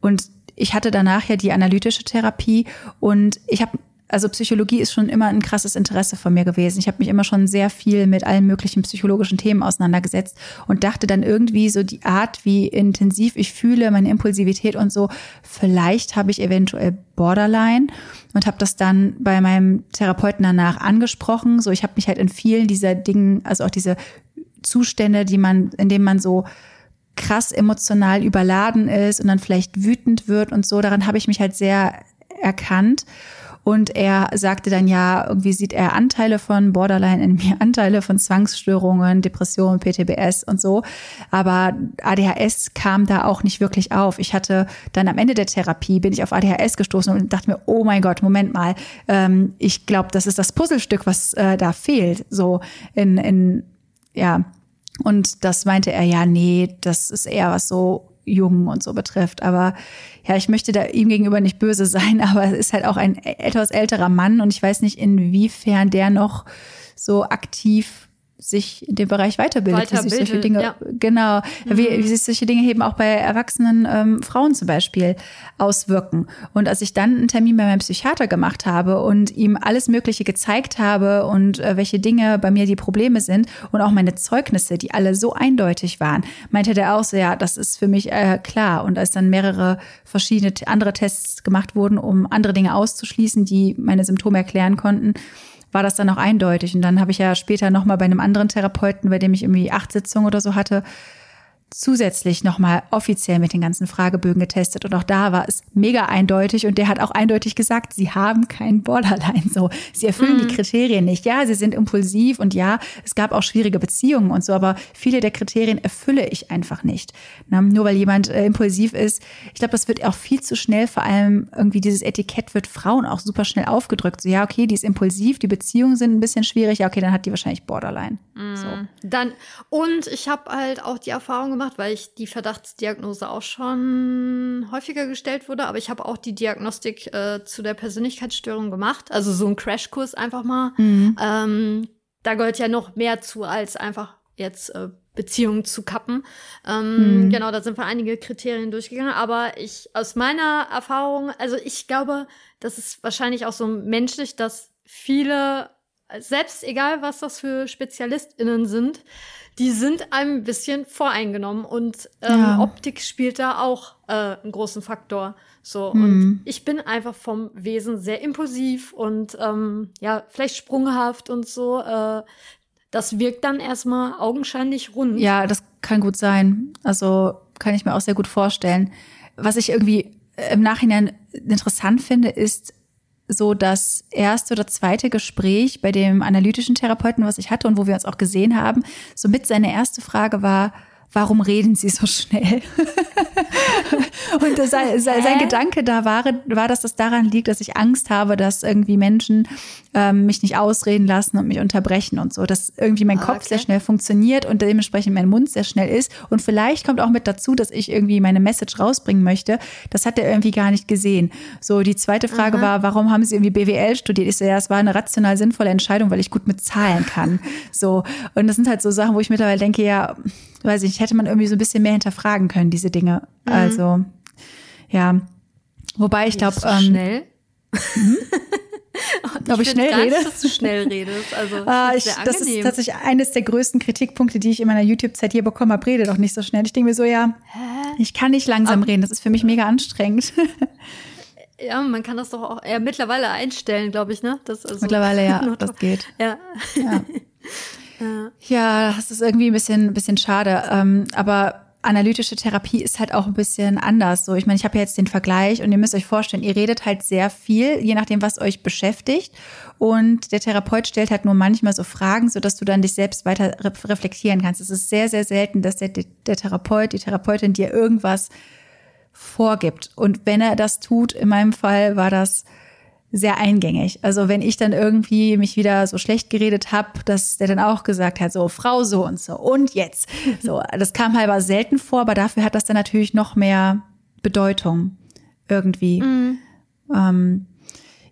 Und ich hatte danach ja die analytische Therapie und ich habe also Psychologie ist schon immer ein krasses Interesse von mir gewesen. Ich habe mich immer schon sehr viel mit allen möglichen psychologischen Themen auseinandergesetzt und dachte dann irgendwie so die Art, wie intensiv ich fühle, meine Impulsivität und so, vielleicht habe ich eventuell Borderline und habe das dann bei meinem Therapeuten danach angesprochen. So, ich habe mich halt in vielen dieser Dingen, also auch diese Zustände, die man, in denen man so krass emotional überladen ist und dann vielleicht wütend wird und so, daran habe ich mich halt sehr erkannt Und er sagte dann ja, irgendwie sieht er Anteile von Borderline in mir, Anteile von Zwangsstörungen, Depressionen, PTBS und so. Aber ADHS kam da auch nicht wirklich auf. Ich hatte dann am Ende der Therapie bin ich auf ADHS gestoßen und dachte mir, oh mein Gott, Moment mal, ähm, ich glaube, das ist das Puzzlestück, was äh, da fehlt. So in, in ja. Und das meinte er, ja, nee, das ist eher was so Jungen und so betrifft. Aber ja, ich möchte da ihm gegenüber nicht böse sein, aber es ist halt auch ein etwas älterer Mann und ich weiß nicht, inwiefern der noch so aktiv sich in dem Bereich weiterbildet, Weiterbildet, wie sich solche Dinge, ja. genau, mhm. wie, wie sich solche Dinge eben auch bei erwachsenen ähm, Frauen zum Beispiel auswirken. Und als ich dann einen Termin bei meinem Psychiater gemacht habe und ihm alles Mögliche gezeigt habe und äh, welche Dinge bei mir die Probleme sind und auch meine Zeugnisse, die alle so eindeutig waren, meinte der auch so, ja, das ist für mich äh, klar. Und als dann mehrere verschiedene andere Tests gemacht wurden, um andere Dinge auszuschließen, die meine Symptome erklären konnten, war das dann auch eindeutig. Und dann habe ich ja später nochmal bei einem anderen Therapeuten, bei dem ich irgendwie acht Sitzungen oder so hatte, zusätzlich nochmal offiziell mit den ganzen Fragebögen getestet und auch da war es mega eindeutig und der hat auch eindeutig gesagt, sie haben kein Borderline so. Sie erfüllen mhm. die Kriterien nicht. Ja, sie sind impulsiv und ja, es gab auch schwierige Beziehungen und so, aber viele der Kriterien erfülle ich einfach nicht. Na, nur weil jemand äh, impulsiv ist. Ich glaube, das wird auch viel zu schnell, vor allem irgendwie dieses Etikett wird Frauen auch super schnell aufgedrückt. So, ja, okay, die ist impulsiv, die Beziehungen sind ein bisschen schwierig, ja, okay, dann hat die wahrscheinlich Borderline. Mhm. So. Dann, und ich habe halt auch die Erfahrung gemacht, gemacht, weil ich die Verdachtsdiagnose auch schon häufiger gestellt wurde. Aber ich habe auch die Diagnostik äh, zu der Persönlichkeitsstörung gemacht. Also so ein Crashkurs einfach mal. Mhm. Ähm, da gehört ja noch mehr zu, als einfach jetzt äh, Beziehungen zu kappen. Ähm, mhm. Genau, da sind wir einige Kriterien durchgegangen. Aber ich, aus meiner Erfahrung, also ich glaube, das ist wahrscheinlich auch so menschlich, dass viele, selbst egal was das für SpezialistInnen sind, die sind ein bisschen voreingenommen und ähm, ja. Optik spielt da auch äh, einen großen Faktor. So mhm. und ich bin einfach vom Wesen sehr impulsiv und ähm, ja vielleicht sprunghaft und so. Äh, das wirkt dann erstmal augenscheinlich rund. Ja, das kann gut sein. Also kann ich mir auch sehr gut vorstellen. Was ich irgendwie im Nachhinein interessant finde, ist, so das erste oder zweite Gespräch bei dem analytischen Therapeuten, was ich hatte und wo wir uns auch gesehen haben, somit seine erste Frage war, warum reden Sie so schnell? und das, sein, sein Gedanke da war, war, dass das daran liegt, dass ich Angst habe, dass irgendwie Menschen ähm, mich nicht ausreden lassen und mich unterbrechen und so, dass irgendwie mein ah, Kopf okay. sehr schnell funktioniert und dementsprechend mein Mund sehr schnell ist. Und vielleicht kommt auch mit dazu, dass ich irgendwie meine Message rausbringen möchte. Das hat er irgendwie gar nicht gesehen. So, die zweite Frage Aha. war, warum haben Sie irgendwie BWL studiert? Ich so, ja, es war eine rational sinnvolle Entscheidung, weil ich gut mit Zahlen kann. So. Und das sind halt so Sachen, wo ich mittlerweile denke, ja, weiß ich, hätte man irgendwie so ein bisschen mehr hinterfragen können, diese Dinge. Mhm. Also, ja. Wobei ich glaube. Ähm, schnell? Mhm. Ob ich, schnell rede? Nicht, dass du schnell redest. Also, ah, ich, das ist tatsächlich eines der größten Kritikpunkte, die ich in meiner YouTube-Zeit hier bekommen habe. Rede doch nicht so schnell. Ich denke mir so, ja, Hä? ich kann nicht langsam Aber, reden. Das ist für mich mega anstrengend. Ja, man kann das doch auch eher mittlerweile einstellen, glaube ich, ne? Das also mittlerweile, ja, das geht. Ja. ja. Ja, das ist irgendwie ein bisschen, ein bisschen schade. Ähm, aber analytische Therapie ist halt auch ein bisschen anders. So, ich meine, ich habe ja jetzt den Vergleich und ihr müsst euch vorstellen, ihr redet halt sehr viel, je nachdem, was euch beschäftigt. Und der Therapeut stellt halt nur manchmal so Fragen, so dass du dann dich selbst weiter reflektieren kannst. Es ist sehr, sehr selten, dass der, der Therapeut, die Therapeutin dir irgendwas vorgibt. Und wenn er das tut, in meinem Fall war das sehr eingängig. Also wenn ich dann irgendwie mich wieder so schlecht geredet habe, dass der dann auch gesagt hat, so Frau so und so und jetzt. So, das kam halt aber selten vor, aber dafür hat das dann natürlich noch mehr Bedeutung irgendwie. Mhm. Ähm,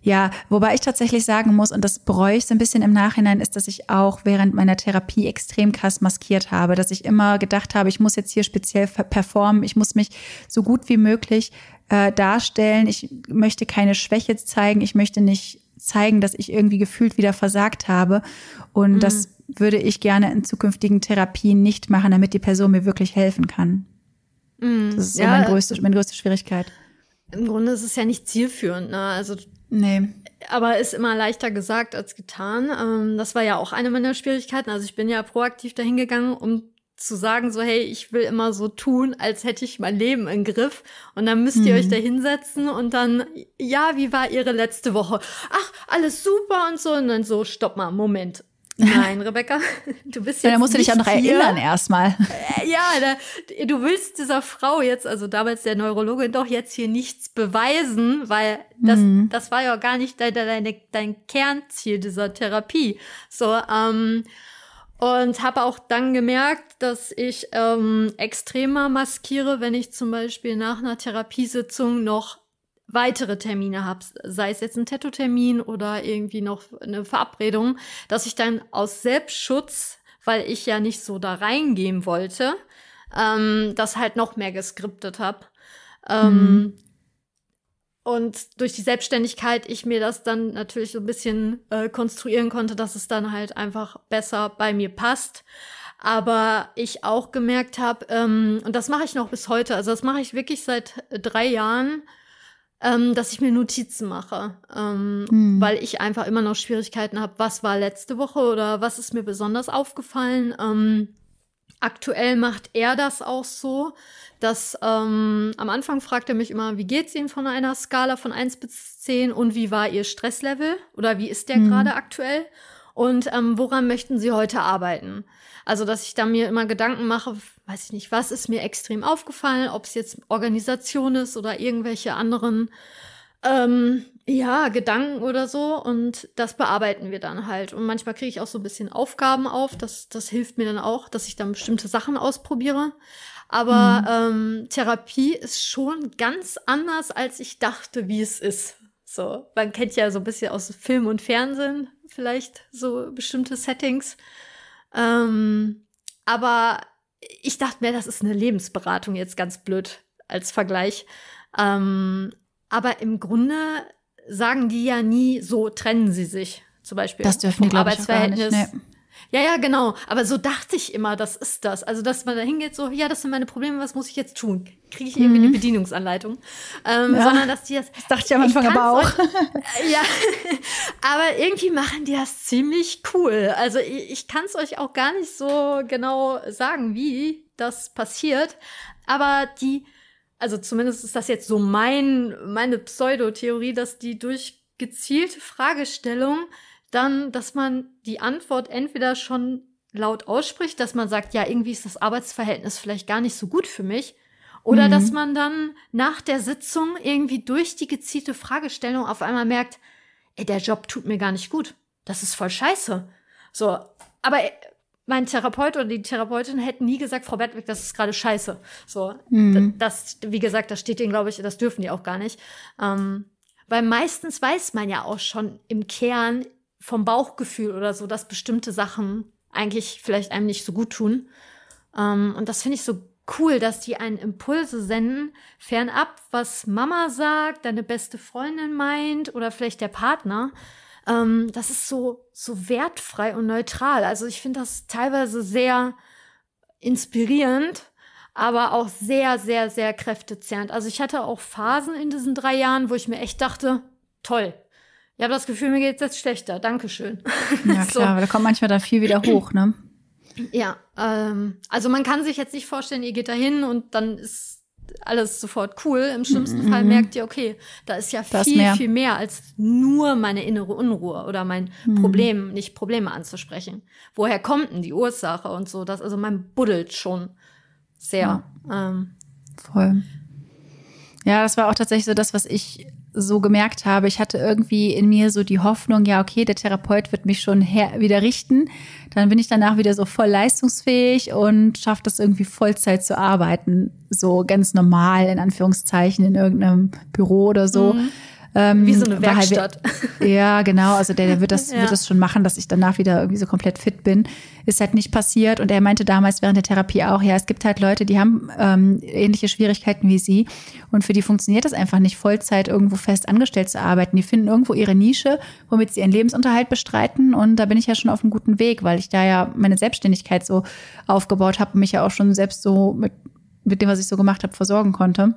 ja, wobei ich tatsächlich sagen muss, und das bereue ich so ein bisschen im Nachhinein, ist, dass ich auch während meiner Therapie extrem krass maskiert habe, dass ich immer gedacht habe, ich muss jetzt hier speziell performen, ich muss mich so gut wie möglich äh, darstellen. Ich möchte keine Schwäche zeigen. Ich möchte nicht zeigen, dass ich irgendwie gefühlt wieder versagt habe. Und mhm. das würde ich gerne in zukünftigen Therapien nicht machen, damit die Person mir wirklich helfen kann. Mhm. Das ist so ja, meine, größte, meine größte Schwierigkeit. Im Grunde ist es ja nicht zielführend, ne? Also Nee. Aber ist immer leichter gesagt als getan. Ähm, das war ja auch eine meiner Schwierigkeiten. Also ich bin ja proaktiv dahingegangen, um zu sagen, so, hey, ich will immer so tun, als hätte ich mein Leben im Griff. Und dann müsst ihr mhm. euch da hinsetzen und dann, ja, wie war ihre letzte Woche? Ach, alles super und so. Und dann so, stopp mal, Moment. Nein, Rebecca, du bist. Ja, da musst du dich noch hier. erinnern erstmal. Äh, ja, da, du willst dieser Frau jetzt, also damals der Neurologin, doch jetzt hier nichts beweisen, weil das, mhm. das war ja gar nicht dein, dein, dein Kernziel dieser Therapie. So, ähm, und habe auch dann gemerkt, dass ich ähm, extremer maskiere, wenn ich zum Beispiel nach einer Therapiesitzung noch weitere Termine habe, sei es jetzt ein Tattoo-Termin oder irgendwie noch eine Verabredung, dass ich dann aus Selbstschutz, weil ich ja nicht so da reingehen wollte, ähm, das halt noch mehr geskriptet habe. Ähm, mhm. Und durch die Selbstständigkeit ich mir das dann natürlich so ein bisschen äh, konstruieren konnte, dass es dann halt einfach besser bei mir passt. Aber ich auch gemerkt habe, ähm, und das mache ich noch bis heute, also das mache ich wirklich seit drei Jahren, ähm, dass ich mir Notizen mache, ähm, hm. weil ich einfach immer noch Schwierigkeiten habe, was war letzte Woche oder was ist mir besonders aufgefallen. Ähm, aktuell macht er das auch so, dass ähm, am Anfang fragt er mich immer, wie geht's Ihnen von einer Skala von 1 bis 10 und wie war Ihr Stresslevel oder wie ist der hm. gerade aktuell und ähm, woran möchten Sie heute arbeiten? Also, dass ich da mir immer Gedanken mache, weiß ich nicht, was ist mir extrem aufgefallen, ob es jetzt Organisation ist oder irgendwelche anderen, ähm, ja, Gedanken oder so. Und das bearbeiten wir dann halt. Und manchmal kriege ich auch so ein bisschen Aufgaben auf. Das, das hilft mir dann auch, dass ich dann bestimmte Sachen ausprobiere. Aber mhm. ähm, Therapie ist schon ganz anders, als ich dachte, wie es ist. So, man kennt ja so ein bisschen aus Film und Fernsehen vielleicht so bestimmte Settings. Ähm, aber ich dachte mir, das ist eine Lebensberatung jetzt ganz blöd als Vergleich. Ähm, aber im Grunde sagen die ja nie, so trennen sie sich. Zum Beispiel das dürfen vom die, Arbeitsverhältnis. Nicht, nee. Ja, ja, genau. Aber so dachte ich immer, das ist das. Also, dass man da hingeht, so, ja, das sind meine Probleme, was muss ich jetzt tun? Kriege ich irgendwie mhm. eine Bedienungsanleitung? Ähm, ja, sondern, dass die das. Das dachte ich am Anfang aber auch. ja, aber irgendwie machen die das ziemlich cool. Also, ich, ich kann es euch auch gar nicht so genau sagen, wie das passiert. Aber die, also zumindest ist das jetzt so mein, meine Pseudotheorie, dass die durch gezielte Fragestellung dann, dass man die Antwort entweder schon laut ausspricht, dass man sagt, ja, irgendwie ist das Arbeitsverhältnis vielleicht gar nicht so gut für mich. Oder mhm. dass man dann nach der Sitzung irgendwie durch die gezielte Fragestellung auf einmal merkt, ey, der Job tut mir gar nicht gut. Das ist voll scheiße. So, aber mein Therapeut oder die Therapeutin hätten nie gesagt, Frau Bettwig, das ist gerade scheiße. So, mhm. das, wie gesagt, das steht denen, glaube ich, das dürfen die auch gar nicht. Ähm, weil meistens weiß man ja auch schon im Kern, vom Bauchgefühl oder so, dass bestimmte Sachen eigentlich vielleicht einem nicht so gut tun. Ähm, und das finde ich so cool, dass die einen Impulse senden, fernab, was Mama sagt, deine beste Freundin meint oder vielleicht der Partner. Ähm, das ist so, so wertfrei und neutral. Also ich finde das teilweise sehr inspirierend, aber auch sehr, sehr, sehr kräftezehrend. Also ich hatte auch Phasen in diesen drei Jahren, wo ich mir echt dachte, toll, ich habe das Gefühl, mir geht es jetzt schlechter. Dankeschön. Ja, klar, so. da kommt manchmal da viel wieder hoch, ne? Ja, ähm, also man kann sich jetzt nicht vorstellen, ihr geht da hin und dann ist alles sofort cool. Im schlimmsten mhm. Fall merkt ihr, okay, da ist ja viel, mehr. viel mehr als nur meine innere Unruhe oder mein mhm. Problem, nicht Probleme anzusprechen. Woher kommt denn die Ursache und so? Das, also man buddelt schon sehr. Ja. Ähm, Voll. Ja, das war auch tatsächlich so das, was ich so gemerkt habe, ich hatte irgendwie in mir so die Hoffnung, ja, okay, der Therapeut wird mich schon her wieder richten. Dann bin ich danach wieder so voll leistungsfähig und schaffe das irgendwie Vollzeit zu arbeiten. So ganz normal, in Anführungszeichen, in irgendeinem Büro oder so. Mhm. Ähm, Wie so eine Werkstatt. Halt, ja, genau. Also der, der wird das, ja. wird das schon machen, dass ich danach wieder irgendwie so komplett fit bin. Ist halt nicht passiert. Und er meinte damals während der Therapie auch, ja, es gibt halt Leute, die haben ähm, ähnliche Schwierigkeiten wie sie. Und für die funktioniert das einfach nicht, Vollzeit irgendwo fest angestellt zu arbeiten. Die finden irgendwo ihre Nische, womit sie ihren Lebensunterhalt bestreiten. Und da bin ich ja schon auf einem guten Weg, weil ich da ja meine Selbstständigkeit so aufgebaut habe und mich ja auch schon selbst so mit, mit dem, was ich so gemacht habe, versorgen konnte.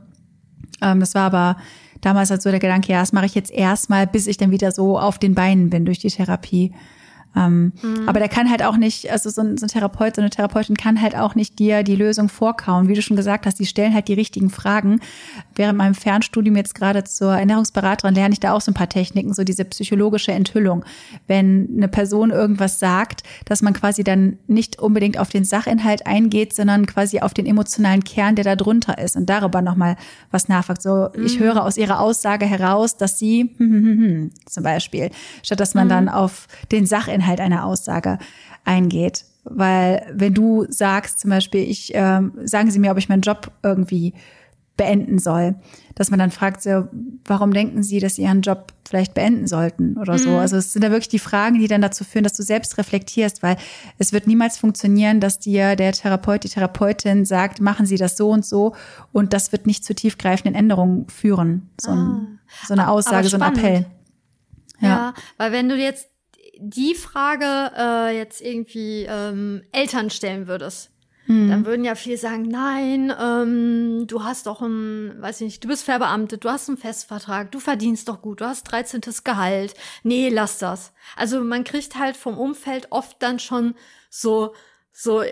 Ähm, das war aber damals halt so der Gedanke, ja, das mache ich jetzt erstmal, bis ich dann wieder so auf den Beinen bin durch die Therapie. Ähm, mhm. Aber der kann halt auch nicht, also so ein, so ein Therapeut, so eine Therapeutin kann halt auch nicht dir die Lösung vorkauen. Wie du schon gesagt hast, die stellen halt die richtigen Fragen. Während meinem Fernstudium jetzt gerade zur Ernährungsberaterin lerne ich da auch so ein paar Techniken, so diese psychologische Enthüllung. Wenn eine Person irgendwas sagt, dass man quasi dann nicht unbedingt auf den Sachinhalt eingeht, sondern quasi auf den emotionalen Kern, der da drunter ist und darüber nochmal was nachfragt. So, mhm. ich höre aus ihrer Aussage heraus, dass sie hm, hm, hm, hm, zum Beispiel, statt dass man mhm. dann auf den Sachinhalt Inhalt einer Aussage eingeht. Weil wenn du sagst, zum Beispiel, ich ähm, sagen Sie mir, ob ich meinen Job irgendwie beenden soll, dass man dann fragt, so, warum denken Sie, dass Sie Ihren Job vielleicht beenden sollten oder so. Mhm. Also es sind da wirklich die Fragen, die dann dazu führen, dass du selbst reflektierst, weil es wird niemals funktionieren, dass dir der Therapeut, die Therapeutin sagt, machen Sie das so und so und das wird nicht zu tiefgreifenden Änderungen führen. So, ein, ah. so eine Aussage, so ein Appell. Ja. ja, weil wenn du jetzt die Frage äh, jetzt irgendwie ähm, Eltern stellen würdest, hm. dann würden ja viele sagen, nein, ähm, du hast doch ein, weiß ich nicht, du bist verbeamtet, du hast einen Festvertrag, du verdienst doch gut, du hast 13. Gehalt. Nee, lass das. Also man kriegt halt vom Umfeld oft dann schon so, so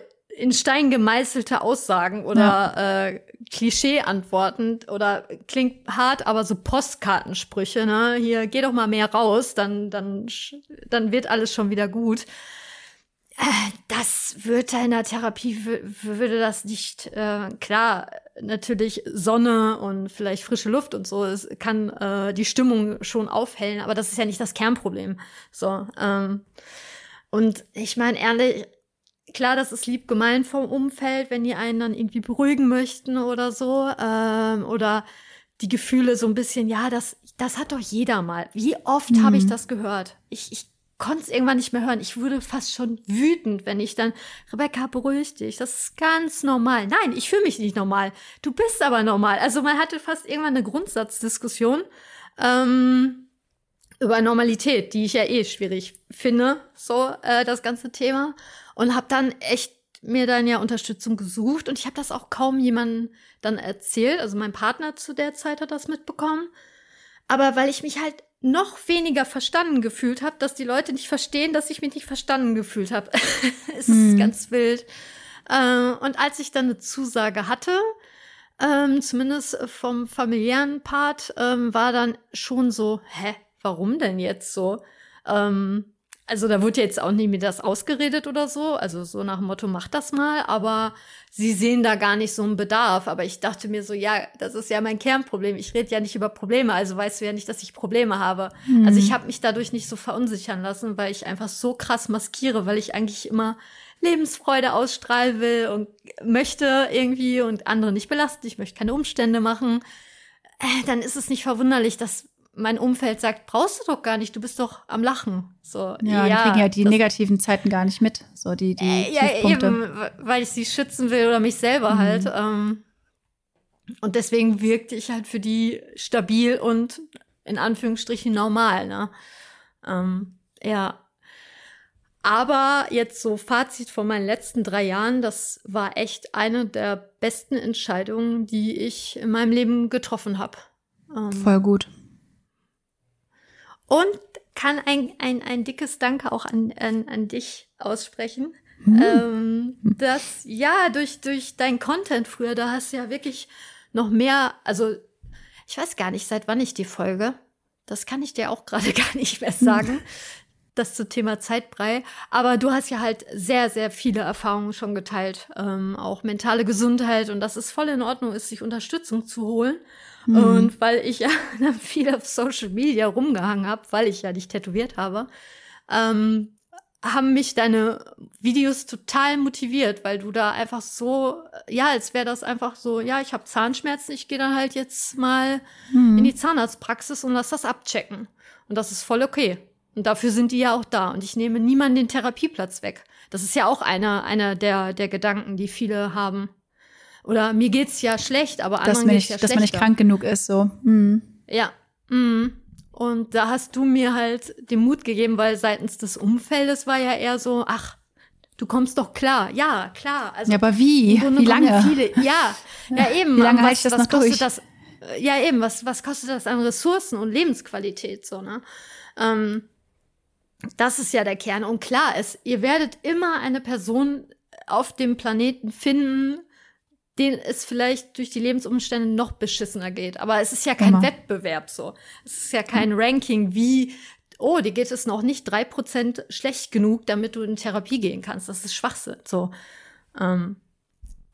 in Stein gemeißelte Aussagen oder ja. äh, Klischee-Antworten oder klingt hart, aber so Postkartensprüche, ne? Hier, geh doch mal mehr raus, dann, dann, dann wird alles schon wieder gut. Äh, das wird in der Therapie, würde das nicht, äh, klar, natürlich Sonne und vielleicht frische Luft und so, es kann äh, die Stimmung schon aufhellen, aber das ist ja nicht das Kernproblem. So, ähm, und ich meine, ehrlich, klar, das ist lieb gemeint vom Umfeld, wenn die einen dann irgendwie beruhigen möchten oder so. Ähm, oder die Gefühle so ein bisschen, ja, das, das hat doch jeder mal. Wie oft mhm. habe ich das gehört? Ich, ich konnte es irgendwann nicht mehr hören. Ich wurde fast schon wütend, wenn ich dann, Rebecca, beruhig dich, das ist ganz normal. Nein, ich fühle mich nicht normal. Du bist aber normal. Also man hatte fast irgendwann eine Grundsatzdiskussion ähm, über Normalität, die ich ja eh schwierig finde, so äh, das ganze Thema und habe dann echt mir dann ja Unterstützung gesucht und ich habe das auch kaum jemandem dann erzählt. Also mein Partner zu der Zeit hat das mitbekommen. Aber weil ich mich halt noch weniger verstanden gefühlt habe, dass die Leute nicht verstehen, dass ich mich nicht verstanden gefühlt habe. es mhm. ist ganz wild. Äh, und als ich dann eine Zusage hatte, ähm, zumindest vom familiären Part, ähm, war dann schon so, hä, warum denn jetzt so? Ähm, also da wurde jetzt auch nicht mir das ausgeredet oder so, also so nach dem Motto, mach das mal, aber sie sehen da gar nicht so einen Bedarf. Aber ich dachte mir so, ja, das ist ja mein Kernproblem. Ich rede ja nicht über Probleme, also weißt du ja nicht, dass ich Probleme habe. Mhm. Also ich habe mich dadurch nicht so verunsichern lassen, weil ich einfach so krass maskiere, weil ich eigentlich immer Lebensfreude ausstrahlen will und möchte irgendwie und andere nicht belasten. Ich möchte keine Umstände machen. Äh, dann ist es nicht verwunderlich, dass mein Umfeld sagt, brauchst du doch gar nicht, du bist doch am Lachen. So, ja, ja die kriegen ja die negativen Zeiten gar nicht mit. So die, die äh, ja, eben, weil ich sie schützen will oder mich selber mhm. halt. Ähm, und deswegen wirkte ich halt für die stabil und in Anführungsstrichen normal, ne? Ähm, ja. Aber jetzt so Fazit von meinen letzten drei Jahren, das war echt eine der besten Entscheidungen, die ich in meinem Leben getroffen habe. Ähm, Voll gut. Und kann ein, ein, ein dickes Danke auch an, an, an dich aussprechen. Hm. Ähm, dass, ja, durch, durch dein Content früher, da hast du ja wirklich noch mehr, also ich weiß gar nicht, seit wann ich die folge. Das kann ich dir auch gerade gar nicht mehr sagen. Das zum Thema Zeitbrei. Aber du hast ja halt sehr, sehr viele Erfahrungen schon geteilt. Ähm, auch mentale Gesundheit. Und dass es voll in Ordnung ist, sich Unterstützung zu holen. Mhm. Und weil ich ja dann viel auf Social Media rumgehangen habe, weil ich ja dich tätowiert habe, ähm, haben mich deine Videos total motiviert, weil du da einfach so, ja, als wäre das einfach so, ja, ich habe Zahnschmerzen, ich gehe dann halt jetzt mal mhm. in die Zahnarztpraxis und lass das abchecken. Und das ist voll okay. Und dafür sind die ja auch da. Und ich nehme niemanden den Therapieplatz weg. Das ist ja auch einer, einer der, der Gedanken, die viele haben. Oder mir geht's ja schlecht, aber anderen geht's ja schlechter. Dass man nicht krank genug ist, so. Mhm. Ja. Mhm. Und da hast du mir halt den Mut gegeben, weil seitens des Umfeldes war ja eher so, ach, du kommst doch klar. Ja, klar. Also, ja, aber wie? Wie lange? Viele, ja, ja, eben. Wie lange halte ich das noch durch? Das, ja, eben. Was, was kostet das an Ressourcen und Lebensqualität, so, ne? Ähm, das ist ja der Kern. Und klar, es, ihr werdet immer eine Person auf dem Planeten finden, denen es vielleicht durch die Lebensumstände noch beschissener geht. Aber es ist ja kein immer. Wettbewerb so. Es ist ja kein Ranking, wie, oh, dir geht es noch nicht drei Prozent schlecht genug, damit du in Therapie gehen kannst. Das ist Schwachsinn. So. Ähm,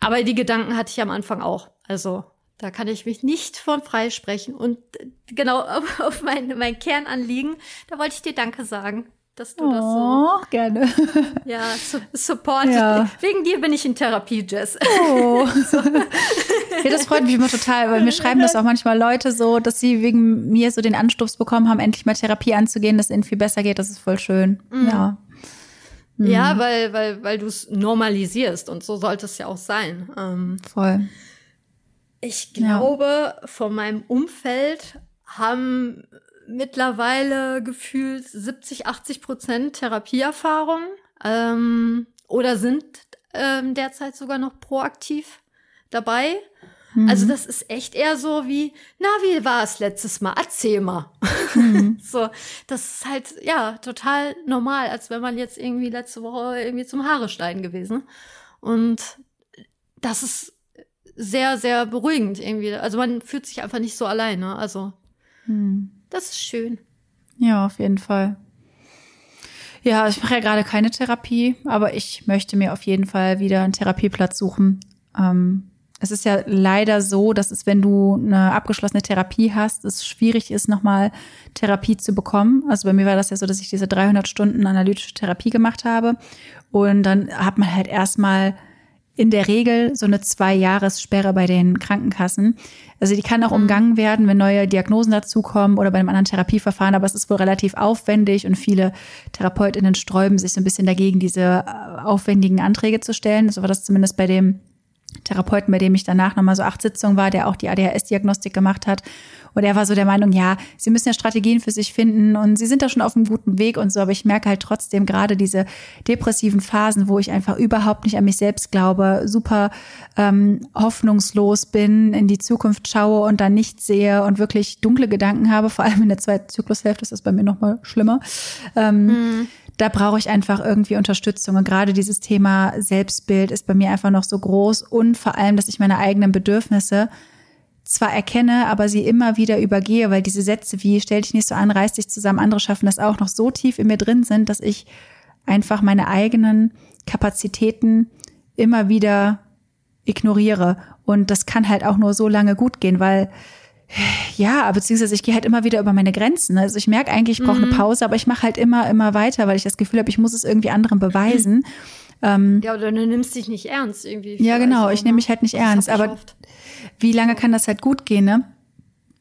aber die Gedanken hatte ich am Anfang auch. Also da kann ich mich nicht von freisprechen. Und äh, genau auf mein, mein Kernanliegen, da wollte ich dir Danke sagen dass du oh, das so. Oh, gerne. Ja, su supportet. Ja. Wegen dir bin ich in Therapie, Jess. Oh. so. ja, das freut mich immer total, weil mir schreiben das auch manchmal Leute so, dass sie wegen mir so den Anstoß bekommen haben, endlich mal Therapie anzugehen, dass es ihnen viel besser geht. Das ist voll schön. Mhm. Ja. Mhm. Ja, weil, weil, weil du es normalisierst und so sollte es ja auch sein. Ähm, voll. Ich glaube, ja. von meinem Umfeld haben mittlerweile gefühlt 70, 80 Prozent Therapieerfahrung ähm, oder sind ähm, derzeit sogar noch proaktiv dabei. Mhm. Also das ist echt eher so wie, na, wie war es letztes Mal? Erzähl mal. Mhm. so, das ist halt, ja, total normal, als wenn man jetzt irgendwie letzte Woche irgendwie zum Haare schneiden gewesen. Und das ist sehr, sehr beruhigend irgendwie. Also man fühlt sich einfach nicht so alleine. Also mhm. Das ist schön. Ja, auf jeden Fall. Ja, ich mache ja gerade keine Therapie, aber ich möchte mir auf jeden Fall wieder einen Therapieplatz suchen. Ähm, es ist ja leider so, dass es, wenn du eine abgeschlossene Therapie hast, es schwierig ist, nochmal Therapie zu bekommen. Also bei mir war das ja so, dass ich diese 300 Stunden analytische Therapie gemacht habe. Und dann hat man halt erstmal in der Regel so eine Zwei-Jahres-Sperre bei den Krankenkassen. Also die kann auch mhm. umgangen werden, wenn neue Diagnosen dazukommen oder bei einem anderen Therapieverfahren, aber es ist wohl relativ aufwendig und viele TherapeutInnen sträuben sich so ein bisschen dagegen, diese äh, aufwendigen Anträge zu stellen. So war das zumindest bei dem Therapeuten, bei dem ich danach nochmal so acht Sitzungen war, der auch die ADHS-Diagnostik gemacht hat. Und er war so der Meinung, ja, sie müssen ja Strategien für sich finden und sie sind da schon auf einem guten Weg und so. Aber ich merke halt trotzdem gerade diese depressiven Phasen, wo ich einfach überhaupt nicht an mich selbst glaube, super ähm, hoffnungslos bin, in die Zukunft schaue und dann nichts sehe und wirklich dunkle Gedanken habe. Vor allem in der zweiten Zyklushälfte ist das bei mir nochmal schlimmer. Ähm, mhm da brauche ich einfach irgendwie Unterstützung. Und gerade dieses Thema Selbstbild ist bei mir einfach noch so groß und vor allem, dass ich meine eigenen Bedürfnisse zwar erkenne, aber sie immer wieder übergehe, weil diese Sätze wie stell dich nicht so an, reiß dich zusammen, andere schaffen das auch noch so tief in mir drin sind, dass ich einfach meine eigenen Kapazitäten immer wieder ignoriere. Und das kann halt auch nur so lange gut gehen, weil ja, beziehungsweise ich gehe halt immer wieder über meine Grenzen. Also ich merke eigentlich, ich brauche eine mhm. Pause, aber ich mache halt immer, immer weiter, weil ich das Gefühl habe, ich muss es irgendwie anderen beweisen. Ähm, ja, oder du nimmst dich nicht ernst irgendwie. Ja, genau, ich nehme mich halt nicht ernst. Aber wie lange kann das halt gut gehen, ne?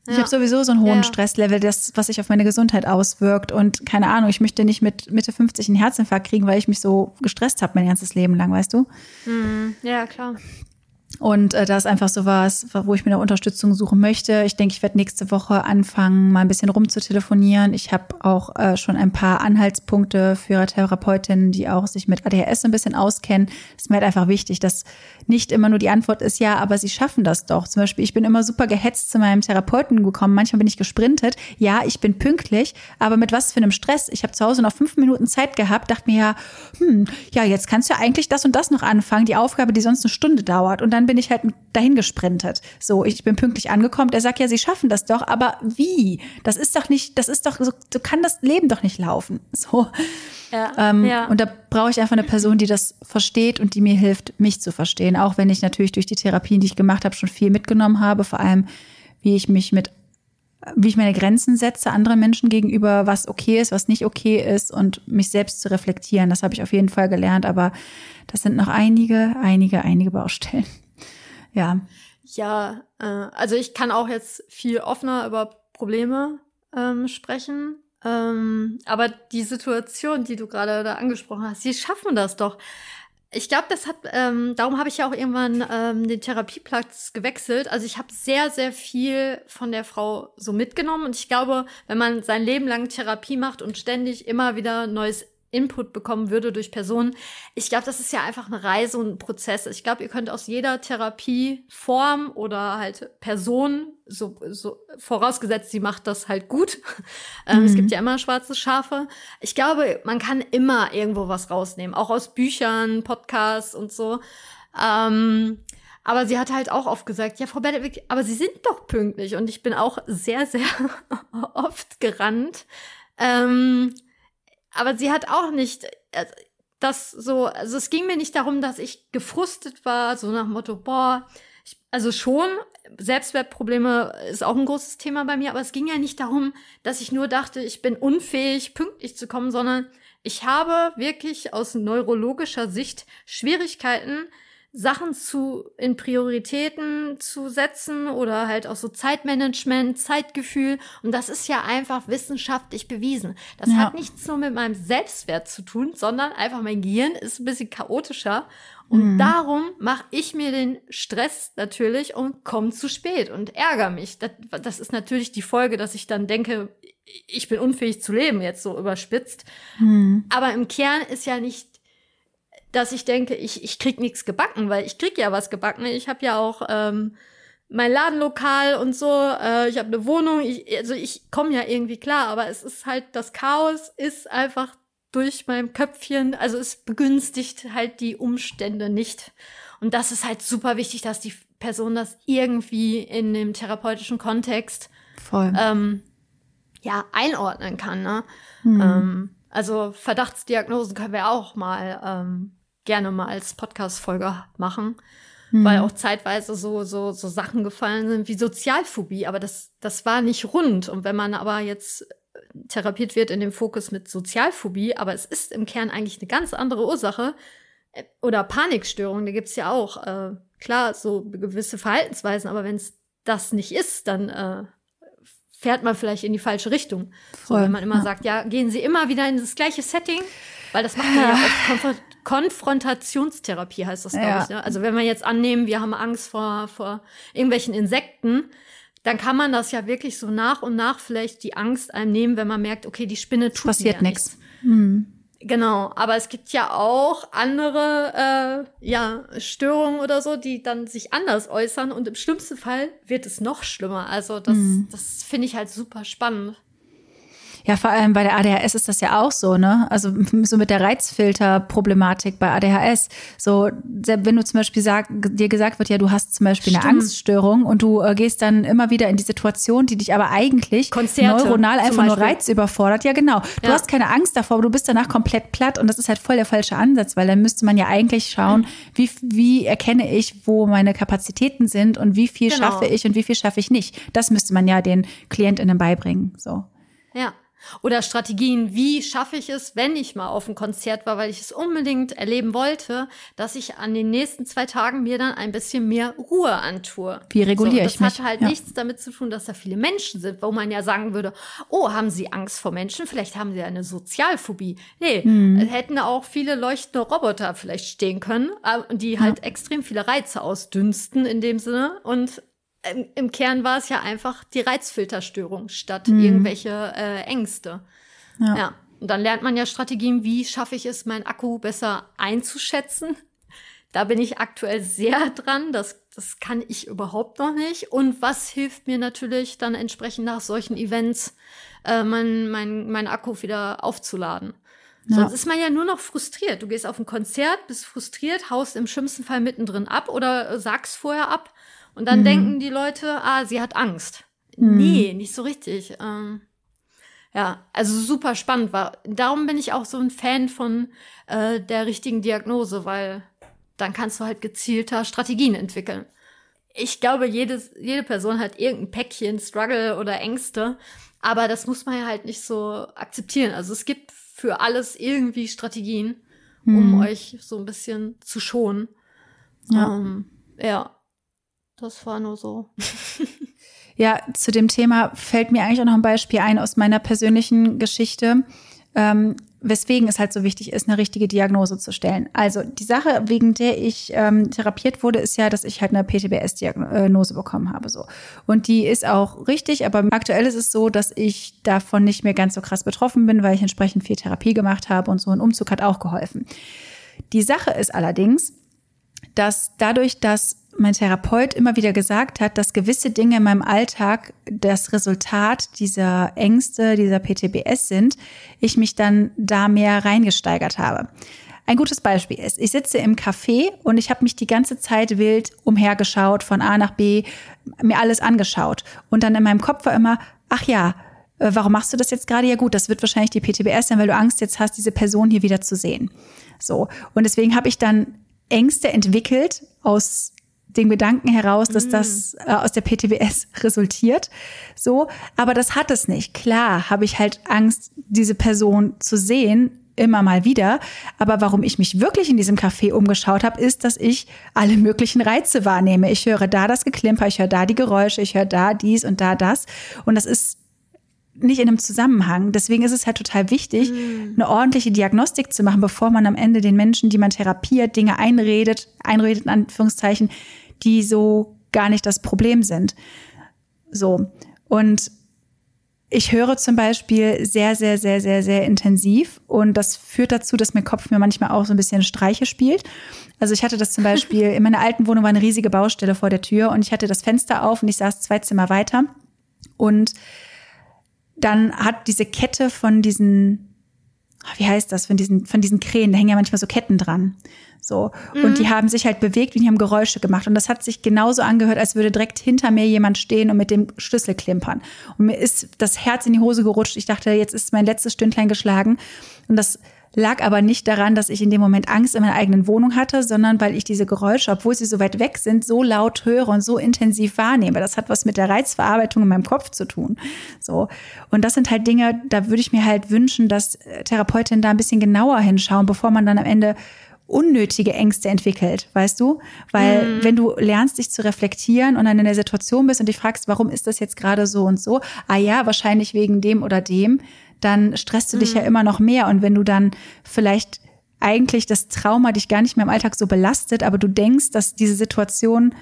Ich ja. habe sowieso so einen hohen ja. Stresslevel, das, was sich auf meine Gesundheit auswirkt. Und keine Ahnung, ich möchte nicht mit Mitte 50 einen Herzinfarkt kriegen, weil ich mich so gestresst habe mein ganzes Leben lang, weißt du? Mhm. Ja, klar. Und äh, da ist einfach so was, wo ich mir eine Unterstützung suchen möchte. Ich denke, ich werde nächste Woche anfangen, mal ein bisschen rumzutelefonieren. Ich habe auch äh, schon ein paar Anhaltspunkte für Therapeutinnen, die auch sich mit ADHS ein bisschen auskennen. Das ist mir halt einfach wichtig, dass nicht immer nur die Antwort ist, ja, aber sie schaffen das doch. Zum Beispiel, ich bin immer super gehetzt zu meinem Therapeuten gekommen. Manchmal bin ich gesprintet. Ja, ich bin pünktlich, aber mit was für einem Stress? Ich habe zu Hause noch fünf Minuten Zeit gehabt, dachte mir ja, hm, ja, jetzt kannst du ja eigentlich das und das noch anfangen, die Aufgabe, die sonst eine Stunde dauert. Und dann bin ich halt dahin gesprintet. So, ich bin pünktlich angekommen. Der sagt ja, sie schaffen das doch, aber wie? Das ist doch nicht, das ist doch, so, so kann das Leben doch nicht laufen. So. Ja, ähm, ja. Und da brauche ich einfach eine Person, die das versteht und die mir hilft, mich zu verstehen. Auch wenn ich natürlich durch die Therapien, die ich gemacht habe, schon viel mitgenommen habe. Vor allem, wie ich mich mit, wie ich meine Grenzen setze anderen Menschen gegenüber, was okay ist, was nicht okay ist und mich selbst zu reflektieren. Das habe ich auf jeden Fall gelernt. Aber das sind noch einige, einige, einige Baustellen. Ja. Ja, äh, also ich kann auch jetzt viel offener über Probleme ähm, sprechen. Ähm, aber die Situation, die du gerade da angesprochen hast, die schaffen das doch. Ich glaube, das hat, ähm, darum habe ich ja auch irgendwann ähm, den Therapieplatz gewechselt. Also ich habe sehr, sehr viel von der Frau so mitgenommen. Und ich glaube, wenn man sein Leben lang Therapie macht und ständig immer wieder neues Input bekommen würde durch Personen. Ich glaube, das ist ja einfach eine Reise und ein Prozess. Ich glaube, ihr könnt aus jeder Therapieform oder halt Person so, so vorausgesetzt, sie macht das halt gut. Ähm, mhm. Es gibt ja immer schwarze Schafe. Ich glaube, man kann immer irgendwo was rausnehmen, auch aus Büchern, Podcasts und so. Ähm, aber sie hat halt auch oft gesagt, ja, Frau Benedikt, aber Sie sind doch pünktlich. Und ich bin auch sehr, sehr oft gerannt. Ähm, aber sie hat auch nicht äh, das so, also es ging mir nicht darum, dass ich gefrustet war, so nach Motto, boah, ich, also schon, Selbstwertprobleme ist auch ein großes Thema bei mir, aber es ging ja nicht darum, dass ich nur dachte, ich bin unfähig, pünktlich zu kommen, sondern ich habe wirklich aus neurologischer Sicht Schwierigkeiten, Sachen zu in Prioritäten zu setzen oder halt auch so Zeitmanagement, Zeitgefühl und das ist ja einfach wissenschaftlich bewiesen. Das ja. hat nichts nur mit meinem Selbstwert zu tun, sondern einfach mein Gehirn ist ein bisschen chaotischer und mhm. darum mache ich mir den Stress natürlich und komme zu spät und ärgere mich. Das, das ist natürlich die Folge, dass ich dann denke, ich bin unfähig zu leben, jetzt so überspitzt. Mhm. Aber im Kern ist ja nicht dass ich denke, ich, ich krieg nichts gebacken, weil ich krieg ja was gebacken. Ich habe ja auch ähm, mein Ladenlokal und so, äh, ich habe eine Wohnung, ich, also ich komme ja irgendwie klar, aber es ist halt, das Chaos ist einfach durch mein Köpfchen, also es begünstigt halt die Umstände nicht. Und das ist halt super wichtig, dass die Person das irgendwie in dem therapeutischen Kontext Voll. Ähm, ja, einordnen kann. Ne? Mhm. Ähm, also Verdachtsdiagnosen können wir auch mal ähm, gerne mal als Podcast-Folge machen, mhm. weil auch zeitweise so, so, so Sachen gefallen sind wie Sozialphobie, aber das, das war nicht rund. Und wenn man aber jetzt äh, therapiert wird in dem Fokus mit Sozialphobie, aber es ist im Kern eigentlich eine ganz andere Ursache, äh, oder Panikstörung, da gibt's ja auch, äh, klar, so gewisse Verhaltensweisen, aber wenn es das nicht ist, dann äh, fährt man vielleicht in die falsche Richtung. So, wenn man immer ja. sagt, ja, gehen Sie immer wieder in das gleiche Setting, weil das macht man ja, ja oft Konfrontationstherapie heißt das, glaube ja. ich. Ne? Also wenn wir jetzt annehmen, wir haben Angst vor, vor irgendwelchen Insekten, dann kann man das ja wirklich so nach und nach vielleicht die Angst einem nehmen, wenn man merkt, okay, die Spinne tut passiert ja nichts. Mhm. Genau, aber es gibt ja auch andere äh, ja, Störungen oder so, die dann sich anders äußern und im schlimmsten Fall wird es noch schlimmer. Also das, mhm. das finde ich halt super spannend. Ja, vor allem bei der ADHS ist das ja auch so, ne? Also so mit der Reizfilter-Problematik bei ADHS. So, wenn du zum Beispiel sag, dir gesagt wird, ja, du hast zum Beispiel Stimmt. eine Angststörung und du äh, gehst dann immer wieder in die Situation, die dich aber eigentlich Konzerte, neuronal einfach nur Reiz überfordert. Ja, genau. Du ja. hast keine Angst davor, aber du bist danach komplett platt und das ist halt voll der falsche Ansatz, weil dann müsste man ja eigentlich schauen, wie, wie erkenne ich, wo meine Kapazitäten sind und wie viel genau. schaffe ich und wie viel schaffe ich nicht. Das müsste man ja den KlientInnen beibringen, so. Ja. Oder Strategien, wie schaffe ich es, wenn ich mal auf ein Konzert war, weil ich es unbedingt erleben wollte, dass ich an den nächsten zwei Tagen mir dann ein bisschen mehr Ruhe antue. Wie reguliere so, ich mich? Das hat halt ja. nichts damit zu tun, dass da viele Menschen sind, wo man ja sagen würde, oh, haben Sie Angst vor Menschen? Vielleicht haben Sie eine Sozialphobie. Nee, mhm. hätten auch viele leuchtende Roboter vielleicht stehen können, äh, die halt ja. extrem viele Reize ausdünsten in dem Sinne und im, im Kern war es ja einfach die Reizfilterstörung statt mhm. irgendwelche äh, Ängste. Ja. ja. Und dann lernt man ja Strategien, wie schaffe ich es, meinen Akku besser einzuschätzen. Da bin ich aktuell sehr dran. Das, das kann ich überhaupt noch nicht. Und was hilft mir natürlich dann entsprechend nach solchen Events, äh, mein, mein, mein Akku wieder aufzuladen. Ja. Sonst ist man ja nur noch frustriert. Du gehst auf ein Konzert, bist frustriert, haust im schlimmsten Fall mittendrin ab oder sagst vorher ab und dann mhm. denken die Leute, ah, sie hat Angst. Mhm. Nee, nicht so richtig. Ähm, ja, also super spannend war. Darum bin ich auch so ein Fan von äh, der richtigen Diagnose, weil dann kannst du halt gezielter Strategien entwickeln. Ich glaube, jedes, jede Person hat irgendein Päckchen, Struggle oder Ängste, aber das muss man ja halt nicht so akzeptieren. Also es gibt für alles irgendwie Strategien, um mhm. euch so ein bisschen zu schonen. Ja. Ähm, ja. Das war nur so. ja, zu dem Thema fällt mir eigentlich auch noch ein Beispiel ein aus meiner persönlichen Geschichte. Ähm, weswegen es halt so wichtig ist, eine richtige Diagnose zu stellen. Also die Sache, wegen der ich ähm, therapiert wurde, ist ja, dass ich halt eine PTBS-Diagnose bekommen habe. So. Und die ist auch richtig, aber aktuell ist es so, dass ich davon nicht mehr ganz so krass betroffen bin, weil ich entsprechend viel Therapie gemacht habe und so ein Umzug hat auch geholfen. Die Sache ist allerdings, dass dadurch, dass mein Therapeut immer wieder gesagt hat, dass gewisse Dinge in meinem Alltag das Resultat dieser Ängste, dieser PTBS sind, ich mich dann da mehr reingesteigert habe. Ein gutes Beispiel ist, ich sitze im Café und ich habe mich die ganze Zeit wild umhergeschaut, von A nach B, mir alles angeschaut. Und dann in meinem Kopf war immer, ach ja, äh, warum machst du das jetzt gerade? Ja gut, das wird wahrscheinlich die PTBS sein, weil du Angst jetzt hast, diese Person hier wieder zu sehen. So. Und deswegen habe ich dann Ängste entwickelt aus dem Gedanken heraus, dass das mm. äh, aus der PTBS resultiert. So, aber das hat es nicht. Klar, habe ich halt Angst, diese Person zu sehen, immer mal wieder. Aber warum ich mich wirklich in diesem Café umgeschaut habe, ist, dass ich alle möglichen Reize wahrnehme. Ich höre da das Geklimper, ich höre da die Geräusche, ich höre da dies und da das. Und das ist nicht in einem Zusammenhang. Deswegen ist es halt total wichtig, mhm. eine ordentliche Diagnostik zu machen, bevor man am Ende den Menschen, die man therapiert, Dinge einredet, einredet in Anführungszeichen, die so gar nicht das Problem sind. So. Und ich höre zum Beispiel sehr, sehr, sehr, sehr, sehr intensiv und das führt dazu, dass mein Kopf mir manchmal auch so ein bisschen Streiche spielt. Also ich hatte das zum Beispiel, in meiner alten Wohnung war eine riesige Baustelle vor der Tür und ich hatte das Fenster auf und ich saß zwei Zimmer weiter und dann hat diese Kette von diesen, wie heißt das, von diesen, von diesen Krähen, da hängen ja manchmal so Ketten dran. So. Mhm. Und die haben sich halt bewegt und die haben Geräusche gemacht. Und das hat sich genauso angehört, als würde direkt hinter mir jemand stehen und mit dem Schlüssel klimpern. Und mir ist das Herz in die Hose gerutscht. Ich dachte, jetzt ist mein letztes Stündlein geschlagen. Und das lag aber nicht daran, dass ich in dem Moment Angst in meiner eigenen Wohnung hatte, sondern weil ich diese Geräusche, obwohl sie so weit weg sind, so laut höre und so intensiv wahrnehme. Das hat was mit der Reizverarbeitung in meinem Kopf zu tun. So. Und das sind halt Dinge, da würde ich mir halt wünschen, dass Therapeutinnen da ein bisschen genauer hinschauen, bevor man dann am Ende unnötige Ängste entwickelt, weißt du? Weil mhm. wenn du lernst, dich zu reflektieren und dann in der Situation bist und dich fragst, warum ist das jetzt gerade so und so? Ah ja, wahrscheinlich wegen dem oder dem. Dann stresst du dich mhm. ja immer noch mehr. Und wenn du dann vielleicht eigentlich das Trauma dich gar nicht mehr im Alltag so belastet, aber du denkst, dass diese Situationen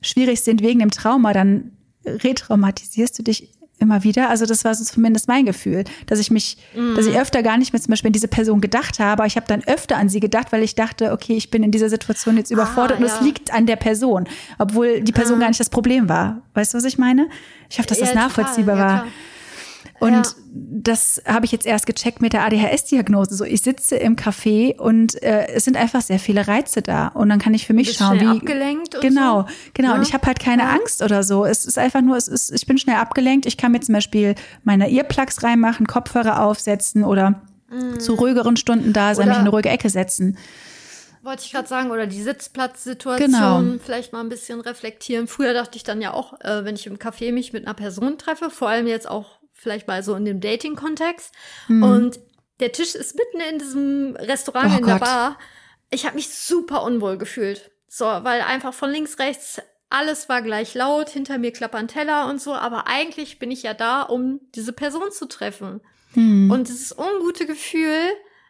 schwierig sind wegen dem Trauma, dann retraumatisierst du dich immer wieder. Also das war so zumindest mein Gefühl, dass ich mich, mm. dass ich mhm. öfter gar nicht mehr zum Beispiel an diese Person gedacht habe, ich habe dann öfter an sie gedacht, weil ich dachte, okay, ich bin in dieser Situation jetzt überfordert ah, ja. und es liegt an der Person, obwohl die Person ah. gar nicht das Problem war. Weißt du, was ich meine? Ich hoffe, dass das ja, nachvollziehbar total, ja, war. Und ja. das habe ich jetzt erst gecheckt mit der ADHS-Diagnose. So, ich sitze im Café und äh, es sind einfach sehr viele Reize da. Und dann kann ich für mich schauen, wie. Abgelenkt und genau, so. genau. Ja. Und ich habe halt keine ja. Angst oder so. Es ist einfach nur, es ist, ich bin schnell abgelenkt. Ich kann mir zum Beispiel meine Earplugs reinmachen, Kopfhörer aufsetzen oder mhm. zu ruhigeren Stunden da sein, mich in eine ruhige Ecke setzen. Wollte ich gerade sagen, oder die Sitzplatzsituation genau. vielleicht mal ein bisschen reflektieren. Früher dachte ich dann ja auch, äh, wenn ich im Café mich mit einer Person treffe, vor allem jetzt auch vielleicht mal so in dem Dating-Kontext. Mhm. Und der Tisch ist mitten in diesem Restaurant oh in der Bar. Ich habe mich super unwohl gefühlt. So, weil einfach von links, rechts alles war gleich laut, hinter mir klappern Teller und so, aber eigentlich bin ich ja da, um diese Person zu treffen. Mhm. Und dieses ungute Gefühl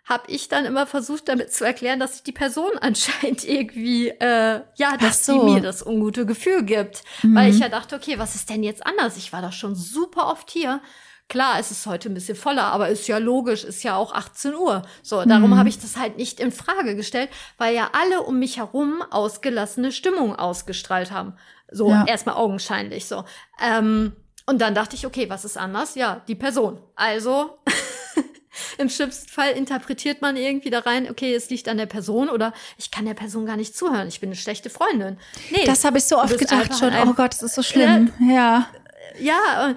habe ich dann immer versucht, damit zu erklären, dass sich die Person anscheinend irgendwie, äh, ja, dass so. sie mir das ungute Gefühl gibt. Mhm. Weil ich ja dachte, okay, was ist denn jetzt anders? Ich war doch schon super oft hier. Klar, es ist heute ein bisschen voller, aber ist ja logisch, ist ja auch 18 Uhr. So, darum mhm. habe ich das halt nicht in Frage gestellt, weil ja alle um mich herum ausgelassene Stimmung ausgestrahlt haben. So, ja. erstmal augenscheinlich so. Ähm, und dann dachte ich, okay, was ist anders? Ja, die Person. Also Im schlimmsten Fall interpretiert man irgendwie da rein, okay, es liegt an der Person oder ich kann der Person gar nicht zuhören, ich bin eine schlechte Freundin. Nee, das habe ich so oft gedacht schon. Ein, oh Gott, das ist so schlimm. ja. Ja,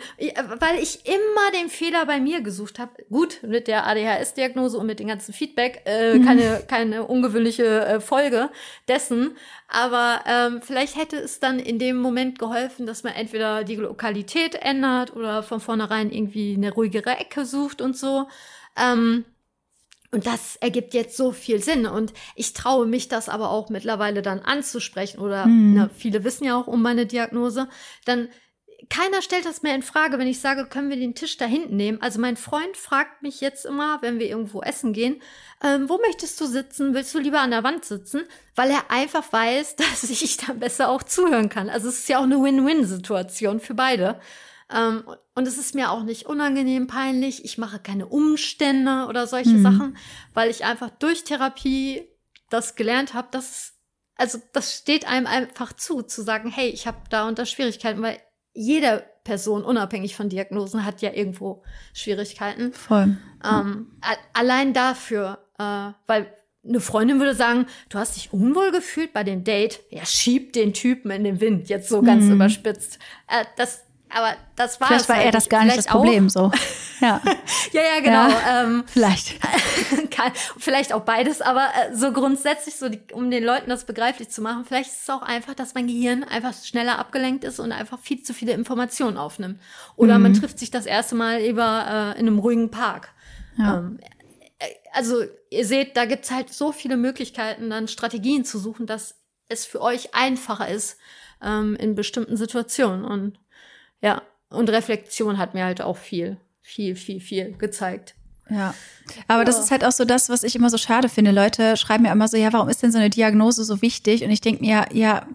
weil ich immer den Fehler bei mir gesucht habe. Gut, mit der ADHS-Diagnose und mit dem ganzen Feedback, äh, mhm. keine, keine ungewöhnliche äh, Folge dessen. Aber ähm, vielleicht hätte es dann in dem Moment geholfen, dass man entweder die Lokalität ändert oder von vornherein irgendwie eine ruhigere Ecke sucht und so. Ähm, und das ergibt jetzt so viel Sinn. Und ich traue mich das aber auch mittlerweile dann anzusprechen. Oder mhm. na, viele wissen ja auch um meine Diagnose. Dann keiner stellt das mehr in Frage, wenn ich sage, können wir den Tisch da hinten nehmen. Also mein Freund fragt mich jetzt immer, wenn wir irgendwo essen gehen, ähm, wo möchtest du sitzen? Willst du lieber an der Wand sitzen? Weil er einfach weiß, dass ich dann besser auch zuhören kann. Also es ist ja auch eine Win-Win-Situation für beide. Ähm, und es ist mir auch nicht unangenehm, peinlich. Ich mache keine Umstände oder solche mhm. Sachen, weil ich einfach durch Therapie das gelernt habe, dass also das steht einem einfach zu, zu sagen, hey, ich habe da unter Schwierigkeiten, weil jede Person, unabhängig von Diagnosen, hat ja irgendwo Schwierigkeiten. Voll. Ähm, allein dafür, äh, weil eine Freundin würde sagen, du hast dich unwohl gefühlt bei dem Date, ja, schieb den Typen in den Wind, jetzt so ganz mhm. überspitzt. Äh, das aber das war Vielleicht war halt er das gar nicht das Problem, so. Ja, ja, ja, genau. Ja, ähm, vielleicht. Kann, vielleicht auch beides, aber äh, so grundsätzlich, so die, um den Leuten das begreiflich zu machen, vielleicht ist es auch einfach, dass mein Gehirn einfach schneller abgelenkt ist und einfach viel zu viele Informationen aufnimmt. Oder mhm. man trifft sich das erste Mal über äh, in einem ruhigen Park. Ja. Ähm, äh, also ihr seht, da gibt's halt so viele Möglichkeiten, dann Strategien zu suchen, dass es für euch einfacher ist ähm, in bestimmten Situationen. Und ja, und Reflexion hat mir halt auch viel, viel, viel, viel gezeigt. Ja. Aber ja. das ist halt auch so das, was ich immer so schade finde. Leute schreiben mir immer so, ja, warum ist denn so eine Diagnose so wichtig? Und ich denke mir, ja,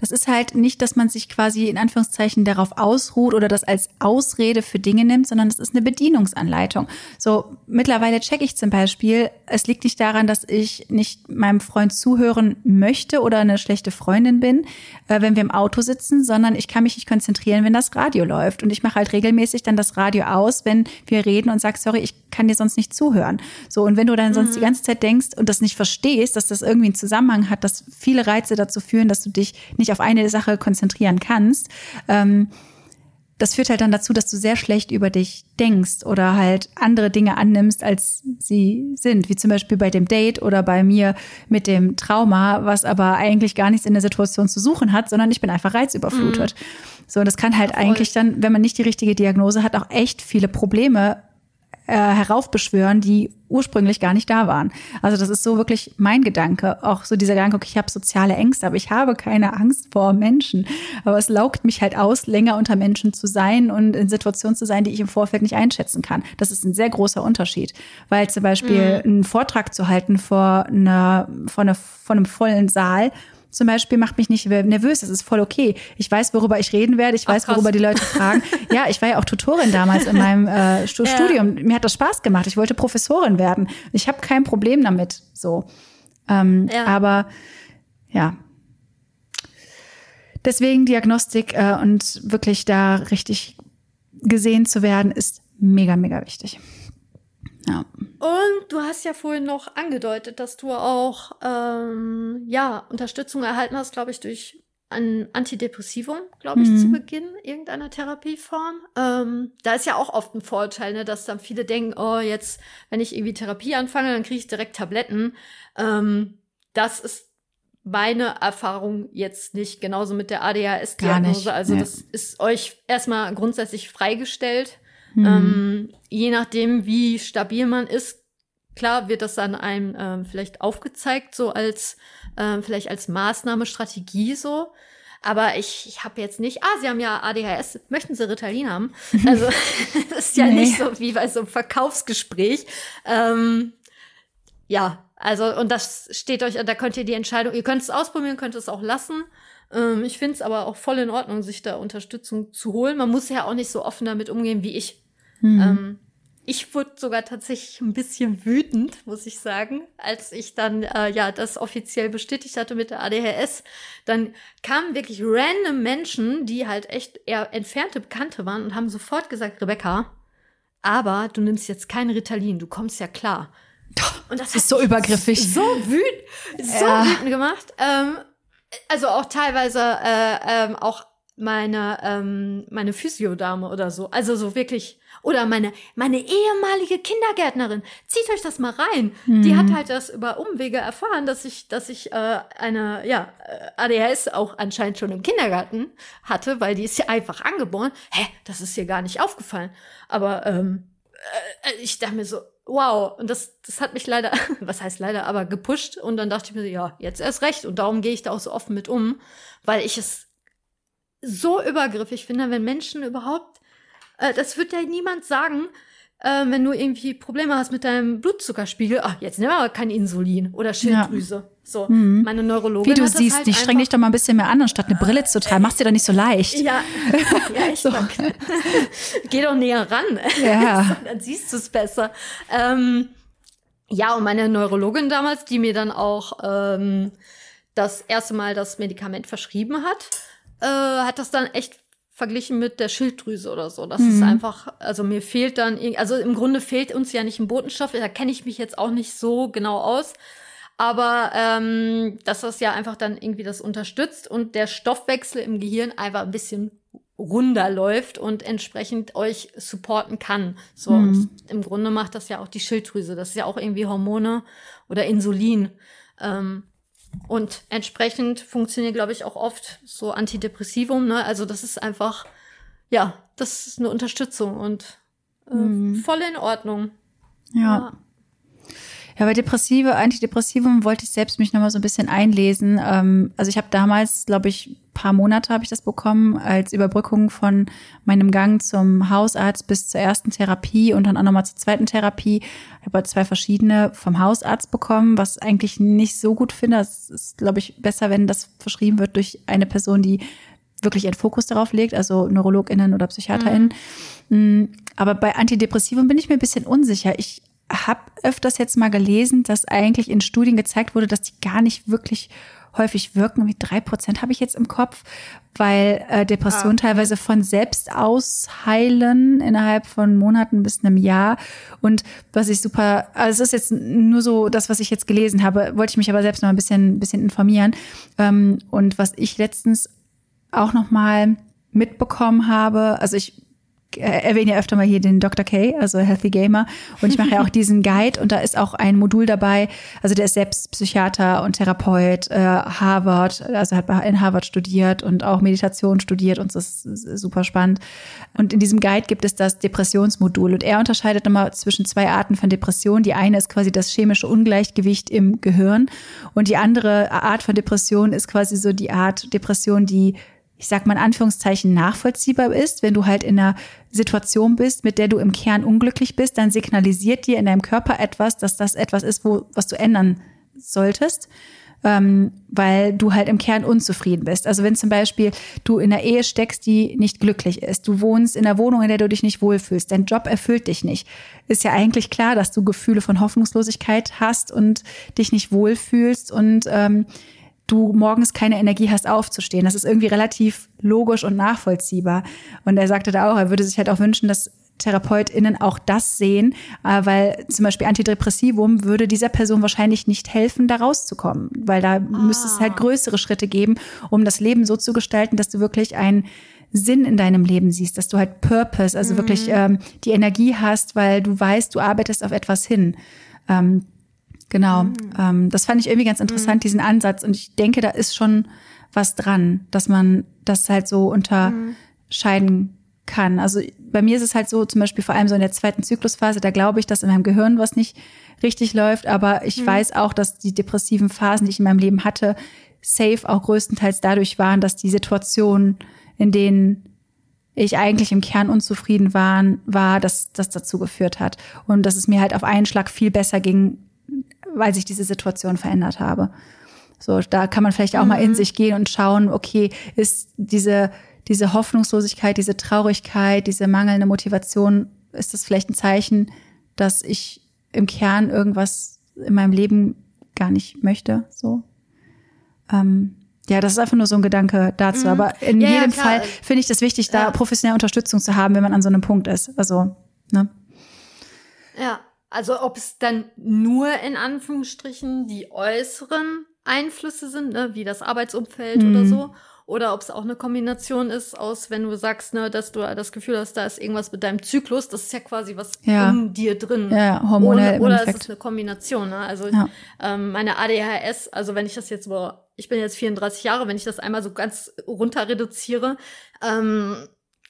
das ist halt nicht, dass man sich quasi in Anführungszeichen darauf ausruht oder das als Ausrede für Dinge nimmt, sondern es ist eine Bedienungsanleitung. So, mittlerweile checke ich zum Beispiel, es liegt nicht daran, dass ich nicht meinem Freund zuhören möchte oder eine schlechte Freundin bin, äh, wenn wir im Auto sitzen, sondern ich kann mich nicht konzentrieren, wenn das Radio läuft. Und ich mache halt regelmäßig dann das Radio aus, wenn wir reden und sag, sorry, ich kann dir sonst nicht zuhören. So, und wenn du dann sonst mhm. die ganze Zeit denkst und das nicht verstehst, dass das irgendwie einen Zusammenhang hat, dass viele Reize dazu führen, dass du dich nicht dich auf eine Sache konzentrieren kannst, ähm, das führt halt dann dazu, dass du sehr schlecht über dich denkst oder halt andere Dinge annimmst, als sie sind, wie zum Beispiel bei dem Date oder bei mir mit dem Trauma, was aber eigentlich gar nichts in der Situation zu suchen hat, sondern ich bin einfach reizüberflutet. Mhm. So, und das kann halt Voll. eigentlich dann, wenn man nicht die richtige Diagnose hat, auch echt viele Probleme äh, heraufbeschwören, die ursprünglich gar nicht da waren. Also das ist so wirklich mein Gedanke. Auch so dieser Gedanke, okay, ich habe soziale Ängste, aber ich habe keine Angst vor Menschen. Aber es laugt mich halt aus, länger unter Menschen zu sein und in Situationen zu sein, die ich im Vorfeld nicht einschätzen kann. Das ist ein sehr großer Unterschied. Weil zum Beispiel mhm. einen Vortrag zu halten vor einer, vor, einer, vor einem vollen Saal, zum Beispiel macht mich nicht nervös. Das ist voll okay. Ich weiß, worüber ich reden werde. Ich weiß, Ach, worüber die Leute fragen. ja, ich war ja auch Tutorin damals in meinem äh, Studium. Ja. Mir hat das Spaß gemacht. Ich wollte Professorin werden. Ich habe kein Problem damit. So. Ähm, ja. Aber ja. Deswegen Diagnostik äh, und wirklich da richtig gesehen zu werden, ist mega, mega wichtig. Ja. Und du hast ja vorhin noch angedeutet, dass du auch ähm, ja Unterstützung erhalten hast, glaube ich, durch ein Antidepressivum, glaube ich, mhm. zu Beginn irgendeiner Therapieform. Ähm, da ist ja auch oft ein Vorteil, ne, dass dann viele denken, oh, jetzt, wenn ich irgendwie Therapie anfange, dann kriege ich direkt Tabletten. Ähm, das ist meine Erfahrung jetzt nicht, genauso mit der ADHS-Diagnose. Also nee. das ist euch erstmal grundsätzlich freigestellt. Mhm. Ähm, je nachdem, wie stabil man ist, klar wird das dann einem ähm, vielleicht aufgezeigt, so als ähm, vielleicht als Maßnahme, Strategie so. Aber ich, ich habe jetzt nicht, ah, Sie haben ja ADHS, möchten Sie Ritalin haben? Also das ist ja nee. nicht so wie bei so einem Verkaufsgespräch. Ähm, ja, also und das steht euch, da könnt ihr die Entscheidung, ihr könnt es ausprobieren, könnt es auch lassen. Ähm, ich finde es aber auch voll in Ordnung, sich da Unterstützung zu holen. Man muss ja auch nicht so offen damit umgehen wie ich. Mhm. Ähm, ich wurde sogar tatsächlich ein bisschen wütend, muss ich sagen, als ich dann äh, ja das offiziell bestätigt hatte mit der ADHS. Dann kamen wirklich random Menschen, die halt echt eher entfernte Bekannte waren und haben sofort gesagt, Rebecca, aber du nimmst jetzt kein Ritalin, du kommst ja klar. Und das ist so übergriffig. So wütend, so ja. wütend gemacht. Ähm, also auch teilweise äh, ähm, auch meine ähm, meine Physiodame oder so. Also so wirklich oder meine, meine ehemalige Kindergärtnerin. Zieht euch das mal rein. Mhm. Die hat halt das über Umwege erfahren, dass ich, dass ich äh, eine, ja, äh, ADHS auch anscheinend schon im Kindergarten hatte, weil die ist ja einfach angeboren. Hä, das ist ihr gar nicht aufgefallen. Aber ähm, äh, ich dachte mir so, wow. Und das, das hat mich leider, was heißt leider, aber gepusht. Und dann dachte ich mir so, ja, jetzt erst recht. Und darum gehe ich da auch so offen mit um, weil ich es so übergriffig finde, wenn Menschen überhaupt äh, das wird ja niemand sagen, äh, wenn du irgendwie Probleme hast mit deinem Blutzuckerspiegel. Ach, jetzt nehmen wir aber kein Insulin oder Schilddrüse. Ja. So, mhm. meine Neurologin. Wie du siehst, halt die streng dich doch mal ein bisschen mehr an, anstatt eine Brille zu tragen. Machst dir doch nicht so leicht. Ja, ja echt. so. Geh doch näher ran. Ja. dann siehst du es besser. Ähm, ja, und meine Neurologin damals, die mir dann auch ähm, das erste Mal das Medikament verschrieben hat, äh, hat das dann echt verglichen mit der Schilddrüse oder so. Das mhm. ist einfach, also mir fehlt dann, also im Grunde fehlt uns ja nicht ein Botenstoff, da kenne ich mich jetzt auch nicht so genau aus. Aber ähm, dass das ja einfach dann irgendwie das unterstützt und der Stoffwechsel im Gehirn einfach ein bisschen runder läuft und entsprechend euch supporten kann. So, mhm. und im Grunde macht das ja auch die Schilddrüse. Das ist ja auch irgendwie Hormone oder Insulin. Ähm, und entsprechend funktioniert, glaube ich, auch oft so Antidepressivum. Ne? Also das ist einfach, ja, das ist eine Unterstützung und äh, mhm. voll in Ordnung. ja. ja. Ja, bei Depressive, Antidepressivum wollte ich selbst mich nochmal so ein bisschen einlesen. Ähm, also ich habe damals, glaube ich, paar Monate habe ich das bekommen als Überbrückung von meinem Gang zum Hausarzt bis zur ersten Therapie und dann auch nochmal zur zweiten Therapie. Ich habe halt zwei verschiedene vom Hausarzt bekommen, was eigentlich nicht so gut finde. Es ist, glaube ich, besser, wenn das verschrieben wird durch eine Person, die wirklich einen Fokus darauf legt, also NeurologInnen oder PsychiaterInnen. Mhm. Mm, aber bei Antidepressiven bin ich mir ein bisschen unsicher. Ich habe öfters jetzt mal gelesen, dass eigentlich in Studien gezeigt wurde, dass die gar nicht wirklich häufig wirken. Wie drei Prozent habe ich jetzt im Kopf, weil äh, Depressionen ah, okay. teilweise von selbst aus heilen innerhalb von Monaten bis einem Jahr. Und was ich super, also es ist jetzt nur so das, was ich jetzt gelesen habe, wollte ich mich aber selbst noch ein bisschen, bisschen informieren. Ähm, und was ich letztens auch noch mal mitbekommen habe, also ich erwähne ja öfter mal hier den Dr. K, also Healthy Gamer. Und ich mache ja auch diesen Guide und da ist auch ein Modul dabei. Also der ist selbst Psychiater und Therapeut, äh, Harvard, also hat in Harvard studiert und auch Meditation studiert und das ist super spannend. Und in diesem Guide gibt es das Depressionsmodul und er unterscheidet nochmal zwischen zwei Arten von Depression. Die eine ist quasi das chemische Ungleichgewicht im Gehirn und die andere Art von Depression ist quasi so die Art Depression, die ich sag mal in Anführungszeichen, nachvollziehbar ist. Wenn du halt in einer Situation bist, mit der du im Kern unglücklich bist, dann signalisiert dir in deinem Körper etwas, dass das etwas ist, wo, was du ändern solltest. Ähm, weil du halt im Kern unzufrieden bist. Also wenn zum Beispiel du in einer Ehe steckst, die nicht glücklich ist, du wohnst in einer Wohnung, in der du dich nicht wohlfühlst, dein Job erfüllt dich nicht, ist ja eigentlich klar, dass du Gefühle von Hoffnungslosigkeit hast und dich nicht wohlfühlst und ähm, du morgens keine Energie hast, aufzustehen. Das ist irgendwie relativ logisch und nachvollziehbar. Und er sagte da auch, er würde sich halt auch wünschen, dass TherapeutInnen auch das sehen, äh, weil zum Beispiel Antidepressivum würde dieser Person wahrscheinlich nicht helfen, da rauszukommen, weil da ah. müsste es halt größere Schritte geben, um das Leben so zu gestalten, dass du wirklich einen Sinn in deinem Leben siehst, dass du halt Purpose, also mhm. wirklich ähm, die Energie hast, weil du weißt, du arbeitest auf etwas hin. Ähm, Genau. Mhm. Ähm, das fand ich irgendwie ganz interessant, mhm. diesen Ansatz. Und ich denke, da ist schon was dran, dass man das halt so unterscheiden kann. Also bei mir ist es halt so, zum Beispiel vor allem so in der zweiten Zyklusphase, da glaube ich, dass in meinem Gehirn was nicht richtig läuft. Aber ich mhm. weiß auch, dass die depressiven Phasen, die ich in meinem Leben hatte, safe auch größtenteils dadurch waren, dass die Situationen, in denen ich eigentlich im Kern unzufrieden waren, war, dass das dazu geführt hat. Und dass es mir halt auf einen Schlag viel besser ging, weil sich diese Situation verändert habe. So, da kann man vielleicht auch mhm. mal in mhm. sich gehen und schauen, okay, ist diese, diese Hoffnungslosigkeit, diese Traurigkeit, diese mangelnde Motivation, ist das vielleicht ein Zeichen, dass ich im Kern irgendwas in meinem Leben gar nicht möchte, so. Ähm, ja, das ist einfach nur so ein Gedanke dazu. Mhm. Aber in ja, jedem Fall finde ich das wichtig, da ja. professionelle Unterstützung zu haben, wenn man an so einem Punkt ist. Also, ne? Ja. Also ob es dann nur in Anführungsstrichen die äußeren Einflüsse sind, ne, wie das Arbeitsumfeld mhm. oder so, oder ob es auch eine Kombination ist aus, wenn du sagst, ne, dass du das Gefühl hast, da ist irgendwas mit deinem Zyklus, das ist ja quasi was ja. in dir drin. Ja, hormonell. Oder, oder es ist eine Kombination. Ne? Also ja. ähm, meine ADHS, also wenn ich das jetzt, boah, ich bin jetzt 34 Jahre, wenn ich das einmal so ganz runter reduziere, ähm,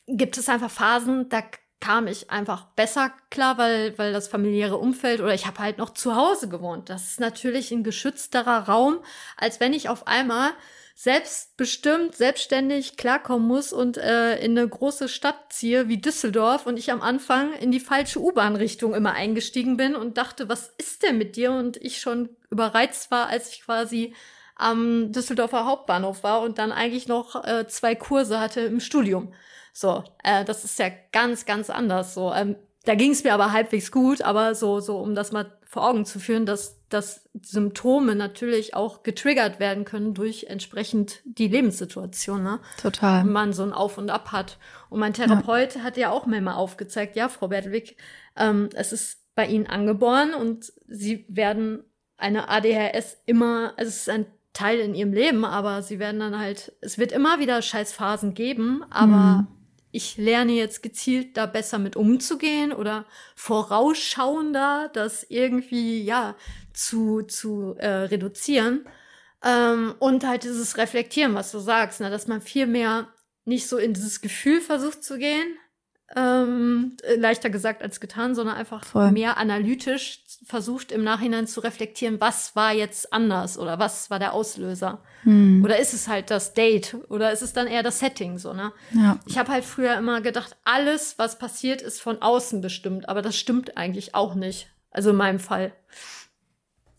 gibt es einfach Phasen, da kam ich einfach besser klar, weil, weil das familiäre Umfeld oder ich habe halt noch zu Hause gewohnt. Das ist natürlich ein geschützterer Raum, als wenn ich auf einmal selbstbestimmt, selbstständig klarkommen muss und äh, in eine große Stadt ziehe wie Düsseldorf und ich am Anfang in die falsche U-Bahn-Richtung immer eingestiegen bin und dachte, was ist denn mit dir? Und ich schon überreizt war, als ich quasi am Düsseldorfer Hauptbahnhof war und dann eigentlich noch äh, zwei Kurse hatte im Studium. So, äh, das ist ja ganz, ganz anders. So, ähm, da ging es mir aber halbwegs gut, aber so, so, um das mal vor Augen zu führen, dass, dass Symptome natürlich auch getriggert werden können durch entsprechend die Lebenssituation, ne? Total. Wenn man so ein Auf und Ab hat. Und mein Therapeut ja. hat ja auch mir mal aufgezeigt, ja, Frau Bertelwig, ähm, es ist bei Ihnen angeboren und Sie werden eine ADHS immer, also es ist ein Teil in ihrem Leben, aber sie werden dann halt, es wird immer wieder Scheißphasen geben, aber mhm ich lerne jetzt gezielt da besser mit umzugehen oder vorausschauender das irgendwie ja zu zu äh, reduzieren ähm, und halt dieses Reflektieren, was du sagst, ne, dass man viel mehr nicht so in dieses Gefühl versucht zu gehen, ähm, leichter gesagt als getan, sondern einfach Voll. mehr analytisch versucht im Nachhinein zu reflektieren, was war jetzt anders oder was war der Auslöser. Hm. Oder ist es halt das Date oder ist es dann eher das Setting so, ne? Ja. Ich habe halt früher immer gedacht, alles, was passiert, ist von außen bestimmt, aber das stimmt eigentlich auch nicht. Also in meinem Fall.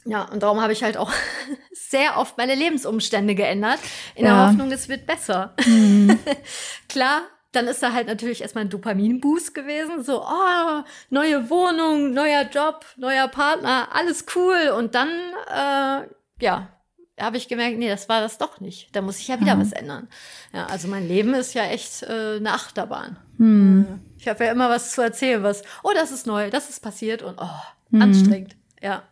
Ja, und darum habe ich halt auch sehr oft meine Lebensumstände geändert, in ja. der Hoffnung, es wird besser. Mhm. Klar, dann ist da halt natürlich erstmal ein Dopaminboost gewesen. So, oh, neue Wohnung, neuer Job, neuer Partner, alles cool. Und dann, äh, ja, habe ich gemerkt, nee, das war das doch nicht. Da muss ich ja wieder mhm. was ändern. Ja, also mein Leben ist ja echt äh, eine Achterbahn. Mhm. Ich habe ja immer was zu erzählen, was, oh, das ist neu, das ist passiert und oh, mhm. anstrengend. Ja.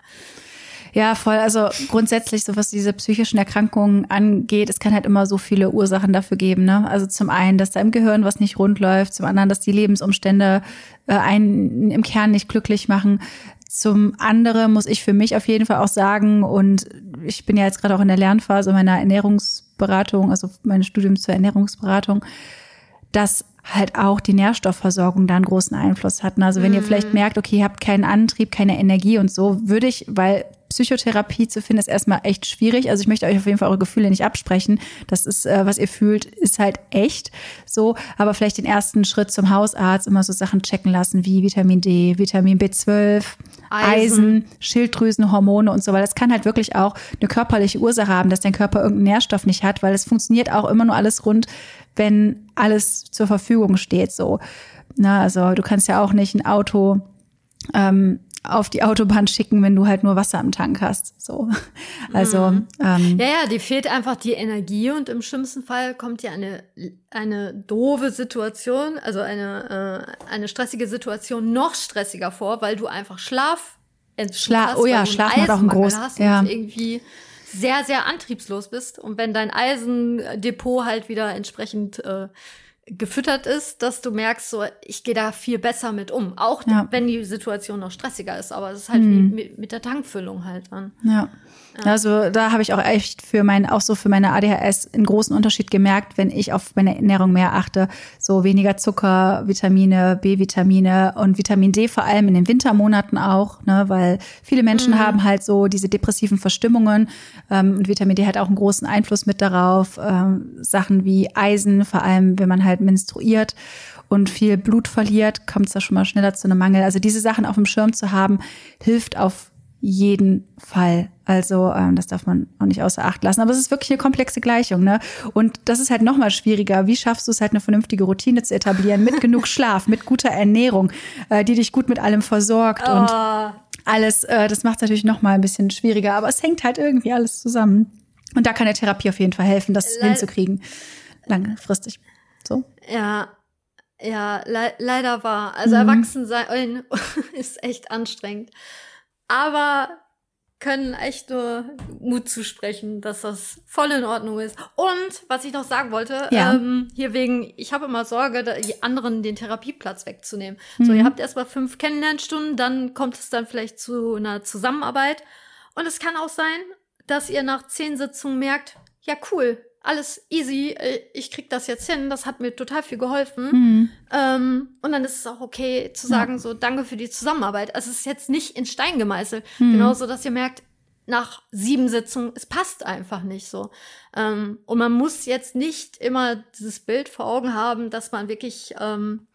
Ja, voll. Also grundsätzlich, so was diese psychischen Erkrankungen angeht, es kann halt immer so viele Ursachen dafür geben. Ne? Also zum einen, dass da im Gehirn was nicht rund läuft, zum anderen, dass die Lebensumstände äh, einen im Kern nicht glücklich machen. Zum anderen muss ich für mich auf jeden Fall auch sagen, und ich bin ja jetzt gerade auch in der Lernphase meiner Ernährungsberatung, also meines Studiums zur Ernährungsberatung, dass halt auch die Nährstoffversorgung da einen großen Einfluss hatten. Also wenn ihr vielleicht mhm. merkt, okay, ihr habt keinen Antrieb, keine Energie und so, würde ich, weil Psychotherapie zu finden, ist erstmal echt schwierig. Also ich möchte euch auf jeden Fall eure Gefühle nicht absprechen. Das ist, äh, was ihr fühlt, ist halt echt so. Aber vielleicht den ersten Schritt zum Hausarzt immer so Sachen checken lassen wie Vitamin D, Vitamin B12, Eisen, Eisen Schilddrüsenhormone und so, weil das kann halt wirklich auch eine körperliche Ursache haben, dass dein Körper irgendeinen Nährstoff nicht hat, weil es funktioniert auch immer nur alles rund, wenn alles zur Verfügung steht. So, na, also du kannst ja auch nicht ein Auto ähm, auf die Autobahn schicken, wenn du halt nur Wasser im Tank hast. So. Also mhm. ähm, ja, ja, dir fehlt einfach die Energie und im schlimmsten Fall kommt dir eine eine doofe Situation, also eine äh, eine stressige Situation noch stressiger vor, weil du einfach Schlaf Schla hast, oh ja, Schlaf macht auch ein groß hast ja. und irgendwie sehr sehr antriebslos bist und wenn dein Eisendepot halt wieder entsprechend äh, gefüttert ist, dass du merkst, so ich gehe da viel besser mit um. Auch ja. wenn die Situation noch stressiger ist, aber es ist halt mhm. wie mit, mit, der Tankfüllung halt dann. Ja. Also da habe ich auch echt für mein, auch so für meine ADHS einen großen Unterschied gemerkt, wenn ich auf meine Ernährung mehr achte. So weniger Zucker, Vitamine, B-Vitamine und Vitamin D vor allem in den Wintermonaten auch, ne, weil viele Menschen mhm. haben halt so diese depressiven Verstimmungen ähm, und Vitamin D hat auch einen großen Einfluss mit darauf. Ähm, Sachen wie Eisen, vor allem wenn man halt menstruiert und viel Blut verliert, kommt es da schon mal schneller zu einem Mangel. Also diese Sachen auf dem Schirm zu haben, hilft auf jeden Fall. Also ähm, das darf man auch nicht außer Acht lassen. Aber es ist wirklich eine komplexe Gleichung, ne? Und das ist halt noch mal schwieriger. Wie schaffst du es halt eine vernünftige Routine zu etablieren mit genug Schlaf, mit guter Ernährung, äh, die dich gut mit allem versorgt oh. und alles. Äh, das macht es natürlich noch mal ein bisschen schwieriger. Aber es hängt halt irgendwie alles zusammen. Und da kann der Therapie auf jeden Fall helfen, das Le hinzukriegen, langfristig. So. Ja, ja, le leider war. Also mhm. Erwachsensein ist echt anstrengend aber können echt nur Mut zusprechen, dass das voll in Ordnung ist. Und was ich noch sagen wollte, ja. ähm, hier wegen, ich habe immer Sorge, die anderen den Therapieplatz wegzunehmen. Mhm. So, ihr habt erstmal fünf Kennenlernstunden, dann kommt es dann vielleicht zu einer Zusammenarbeit. Und es kann auch sein, dass ihr nach zehn Sitzungen merkt, ja cool, alles easy, äh, ich krieg das jetzt hin, das hat mir total viel geholfen. Mhm. Ähm, und dann ist es auch okay zu sagen, ja. so danke für die Zusammenarbeit. Also es ist jetzt nicht in Stein gemeißelt. Mhm. Genauso, dass ihr merkt, nach sieben Sitzungen, es passt einfach nicht so. Ähm, und man muss jetzt nicht immer dieses Bild vor Augen haben, dass man wirklich ähm,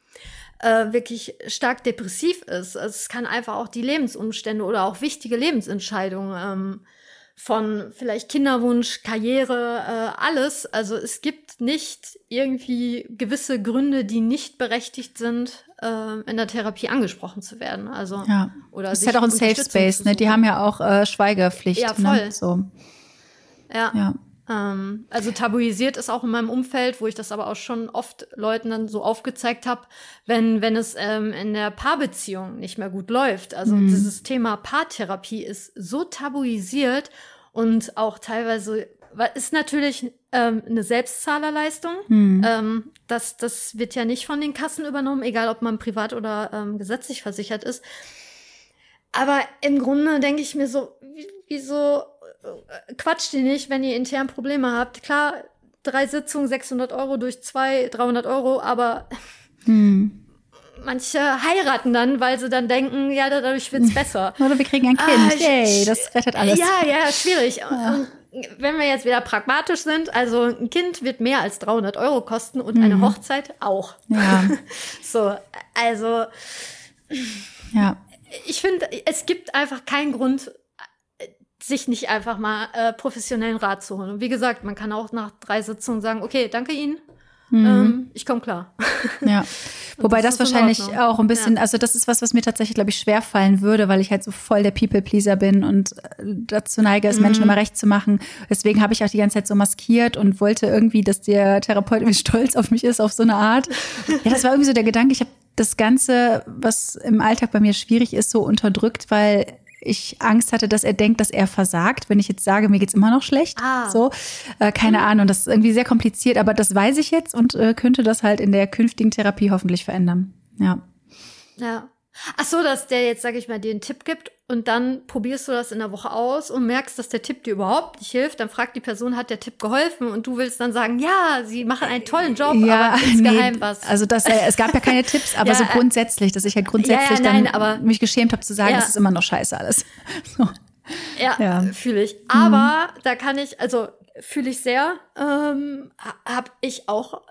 äh, wirklich stark depressiv ist. Also es kann einfach auch die Lebensumstände oder auch wichtige Lebensentscheidungen ähm, von vielleicht Kinderwunsch, Karriere, äh, alles. Also es gibt nicht irgendwie gewisse Gründe, die nicht berechtigt sind, äh, in der Therapie angesprochen zu werden. Also ja. oder das ist halt auch ein Safe Space. Ne? Die haben ja auch äh, Schweigepflicht. Ja, ne? voll. Ne? So. Ja. ja. Ähm, also tabuisiert ist auch in meinem Umfeld, wo ich das aber auch schon oft Leuten dann so aufgezeigt habe, wenn, wenn es ähm, in der Paarbeziehung nicht mehr gut läuft. Also mhm. dieses Thema Paartherapie ist so tabuisiert und auch teilweise ist natürlich ähm, eine Selbstzahlerleistung. Mhm. Ähm, das, das wird ja nicht von den Kassen übernommen, egal ob man privat oder ähm, gesetzlich versichert ist. Aber im Grunde denke ich mir so, wieso quatscht die nicht, wenn ihr intern Probleme habt. Klar, drei Sitzungen, 600 Euro durch zwei, 300 Euro, aber hm. manche heiraten dann, weil sie dann denken, ja, dadurch wird's besser. Oder wir kriegen ein Kind, ah, yay, das rettet alles. Ja, ja, schwierig. Ja. Wenn wir jetzt wieder pragmatisch sind, also ein Kind wird mehr als 300 Euro kosten und mhm. eine Hochzeit auch. Ja. so, also ja. ich finde, es gibt einfach keinen Grund, sich nicht einfach mal äh, professionellen Rat zu holen. Und wie gesagt, man kann auch nach drei Sitzungen sagen, okay, danke Ihnen. Mhm. Ähm, ich komme klar. Ja. Wobei das, das wahrscheinlich auch ein bisschen, ja. also das ist was, was mir tatsächlich, glaube ich, schwer fallen würde, weil ich halt so voll der People-Pleaser bin und äh, dazu neige, es mhm. Menschen immer recht zu machen. Deswegen habe ich auch die ganze Zeit so maskiert und wollte irgendwie, dass der Therapeut irgendwie stolz auf mich ist, auf so eine Art. Ja, das war irgendwie so der Gedanke. Ich habe das Ganze, was im Alltag bei mir schwierig ist, so unterdrückt, weil ich Angst hatte, dass er denkt, dass er versagt, wenn ich jetzt sage, mir geht's immer noch schlecht. Ah. So, äh, keine mhm. Ahnung, das ist irgendwie sehr kompliziert, aber das weiß ich jetzt und äh, könnte das halt in der künftigen Therapie hoffentlich verändern. Ja. Ja. Ach so, dass der jetzt, sag ich mal, dir einen Tipp gibt und dann probierst du das in der Woche aus und merkst, dass der Tipp dir überhaupt nicht hilft. Dann fragt die Person, hat der Tipp geholfen? Und du willst dann sagen, ja, sie machen einen tollen Job, ja, aber insgeheim nee, was. Also das, äh, es gab ja keine Tipps, aber ja, so grundsätzlich, dass ich halt grundsätzlich ja, nein, dann aber, mich geschämt habe zu sagen, das ist immer noch scheiße alles. So. Ja, ja. fühle ich. Aber mhm. da kann ich, also fühle ich sehr, ähm, habe ich auch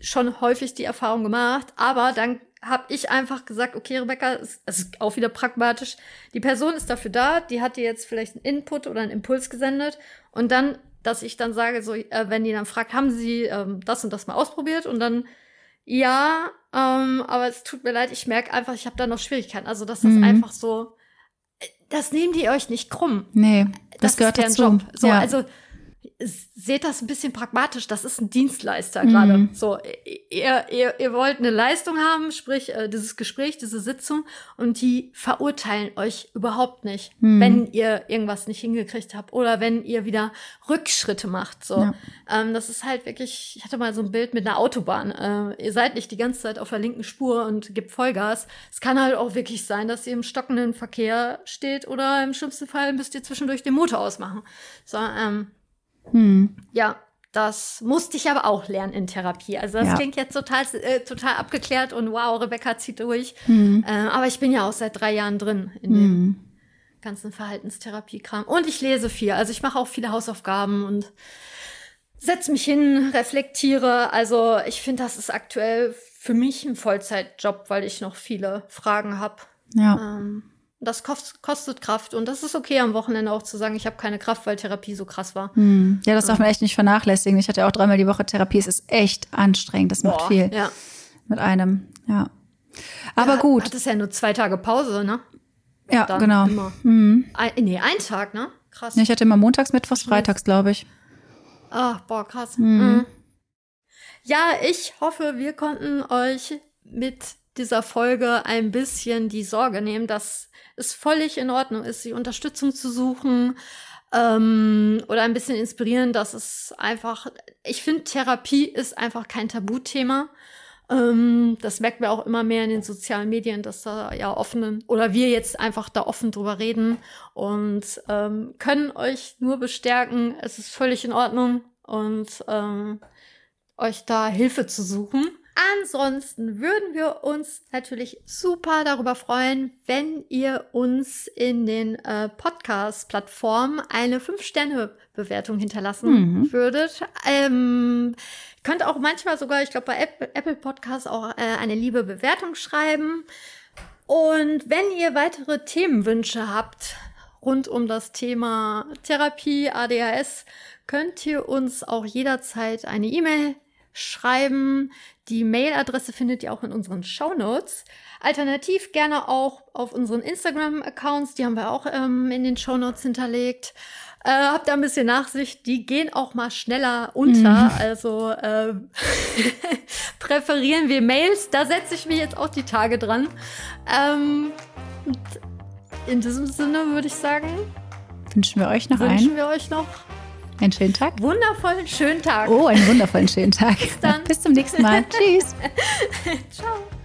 schon häufig die Erfahrung gemacht. Aber dann habe ich einfach gesagt, okay, Rebecca, es ist auch wieder pragmatisch. Die Person ist dafür da, die hat dir jetzt vielleicht einen Input oder einen Impuls gesendet und dann, dass ich dann sage, so, äh, wenn die dann fragt, haben sie ähm, das und das mal ausprobiert und dann ja, ähm, aber es tut mir leid, ich merke einfach, ich habe da noch Schwierigkeiten. Also das ist mhm. einfach so, äh, das nehmen die euch nicht krumm. Nee, das, das gehört dazu. Job. So, ja. also seht das ein bisschen pragmatisch. Das ist ein Dienstleister gerade. Mhm. So, ihr, ihr, ihr wollt eine Leistung haben, sprich äh, dieses Gespräch, diese Sitzung, und die verurteilen euch überhaupt nicht, mhm. wenn ihr irgendwas nicht hingekriegt habt oder wenn ihr wieder Rückschritte macht. So, ja. ähm, das ist halt wirklich. Ich hatte mal so ein Bild mit einer Autobahn. Äh, ihr seid nicht die ganze Zeit auf der linken Spur und gebt Vollgas. Es kann halt auch wirklich sein, dass ihr im stockenden Verkehr steht oder im schlimmsten Fall müsst ihr zwischendurch den Motor ausmachen. So, ähm, hm. Ja, das musste ich aber auch lernen in Therapie. Also das ja. klingt jetzt total, äh, total abgeklärt und wow, Rebecca zieht durch. Mhm. Äh, aber ich bin ja auch seit drei Jahren drin in mhm. dem hm. ganzen Verhaltenstherapie-Kram. Und ich lese viel. Also ich mache auch viele Hausaufgaben und setze mich hin, reflektiere. Also ich finde, das ist aktuell für mich ein Vollzeitjob, weil ich noch viele Fragen habe. Ja. Ähm, das kostet Kraft und das ist okay am Wochenende auch zu sagen, ich habe keine Kraft, weil Therapie so krass war. Hm. Ja, das darf man echt nicht vernachlässigen. Ich hatte auch dreimal die Woche Therapie. Es ist echt anstrengend. Das macht Boah, viel ja. mit einem. Ja. Aber ja, gut. Hat es ja nur zwei Tage Pause, ne? Ja, Dann genau. Immer. Mhm. Ein, nee, ein Tag, ne? Krass. Ja, ich hatte immer montags, mittwochs, freitags, glaube ich. Ach, boah, krass. Mhm. Mhm. Ja, ich hoffe, wir konnten euch mit dieser Folge ein bisschen die Sorge nehmen, dass es völlig in Ordnung ist, die Unterstützung zu suchen ähm, oder ein bisschen inspirieren, dass es einfach, ich finde, Therapie ist einfach kein Tabuthema. Ähm, das merken wir auch immer mehr in den sozialen Medien, dass da ja offenen oder wir jetzt einfach da offen drüber reden und ähm, können euch nur bestärken, es ist völlig in Ordnung und ähm, euch da Hilfe zu suchen. Ansonsten würden wir uns natürlich super darüber freuen, wenn ihr uns in den äh, Podcast-Plattformen eine 5-Sterne-Bewertung hinterlassen mhm. würdet. Ähm, könnt auch manchmal sogar, ich glaube bei Apple, Apple Podcasts auch äh, eine liebe Bewertung schreiben. Und wenn ihr weitere Themenwünsche habt rund um das Thema Therapie, ADHS, könnt ihr uns auch jederzeit eine E-Mail schreiben. Die Mailadresse findet ihr auch in unseren Show Notes. Alternativ gerne auch auf unseren Instagram-Accounts, die haben wir auch ähm, in den Show Notes hinterlegt. Äh, habt da ein bisschen Nachsicht, die gehen auch mal schneller unter. Mhm. Also äh, präferieren wir Mails. Da setze ich mich jetzt auch die Tage dran. Ähm, in diesem Sinne würde ich sagen, wünschen wir euch noch wünschen einen. Wünschen wir euch noch einen schönen Tag. Wundervollen schönen Tag. Oh, einen wundervollen schönen Tag. Bis dann. Bis zum nächsten Mal. Tschüss. Ciao.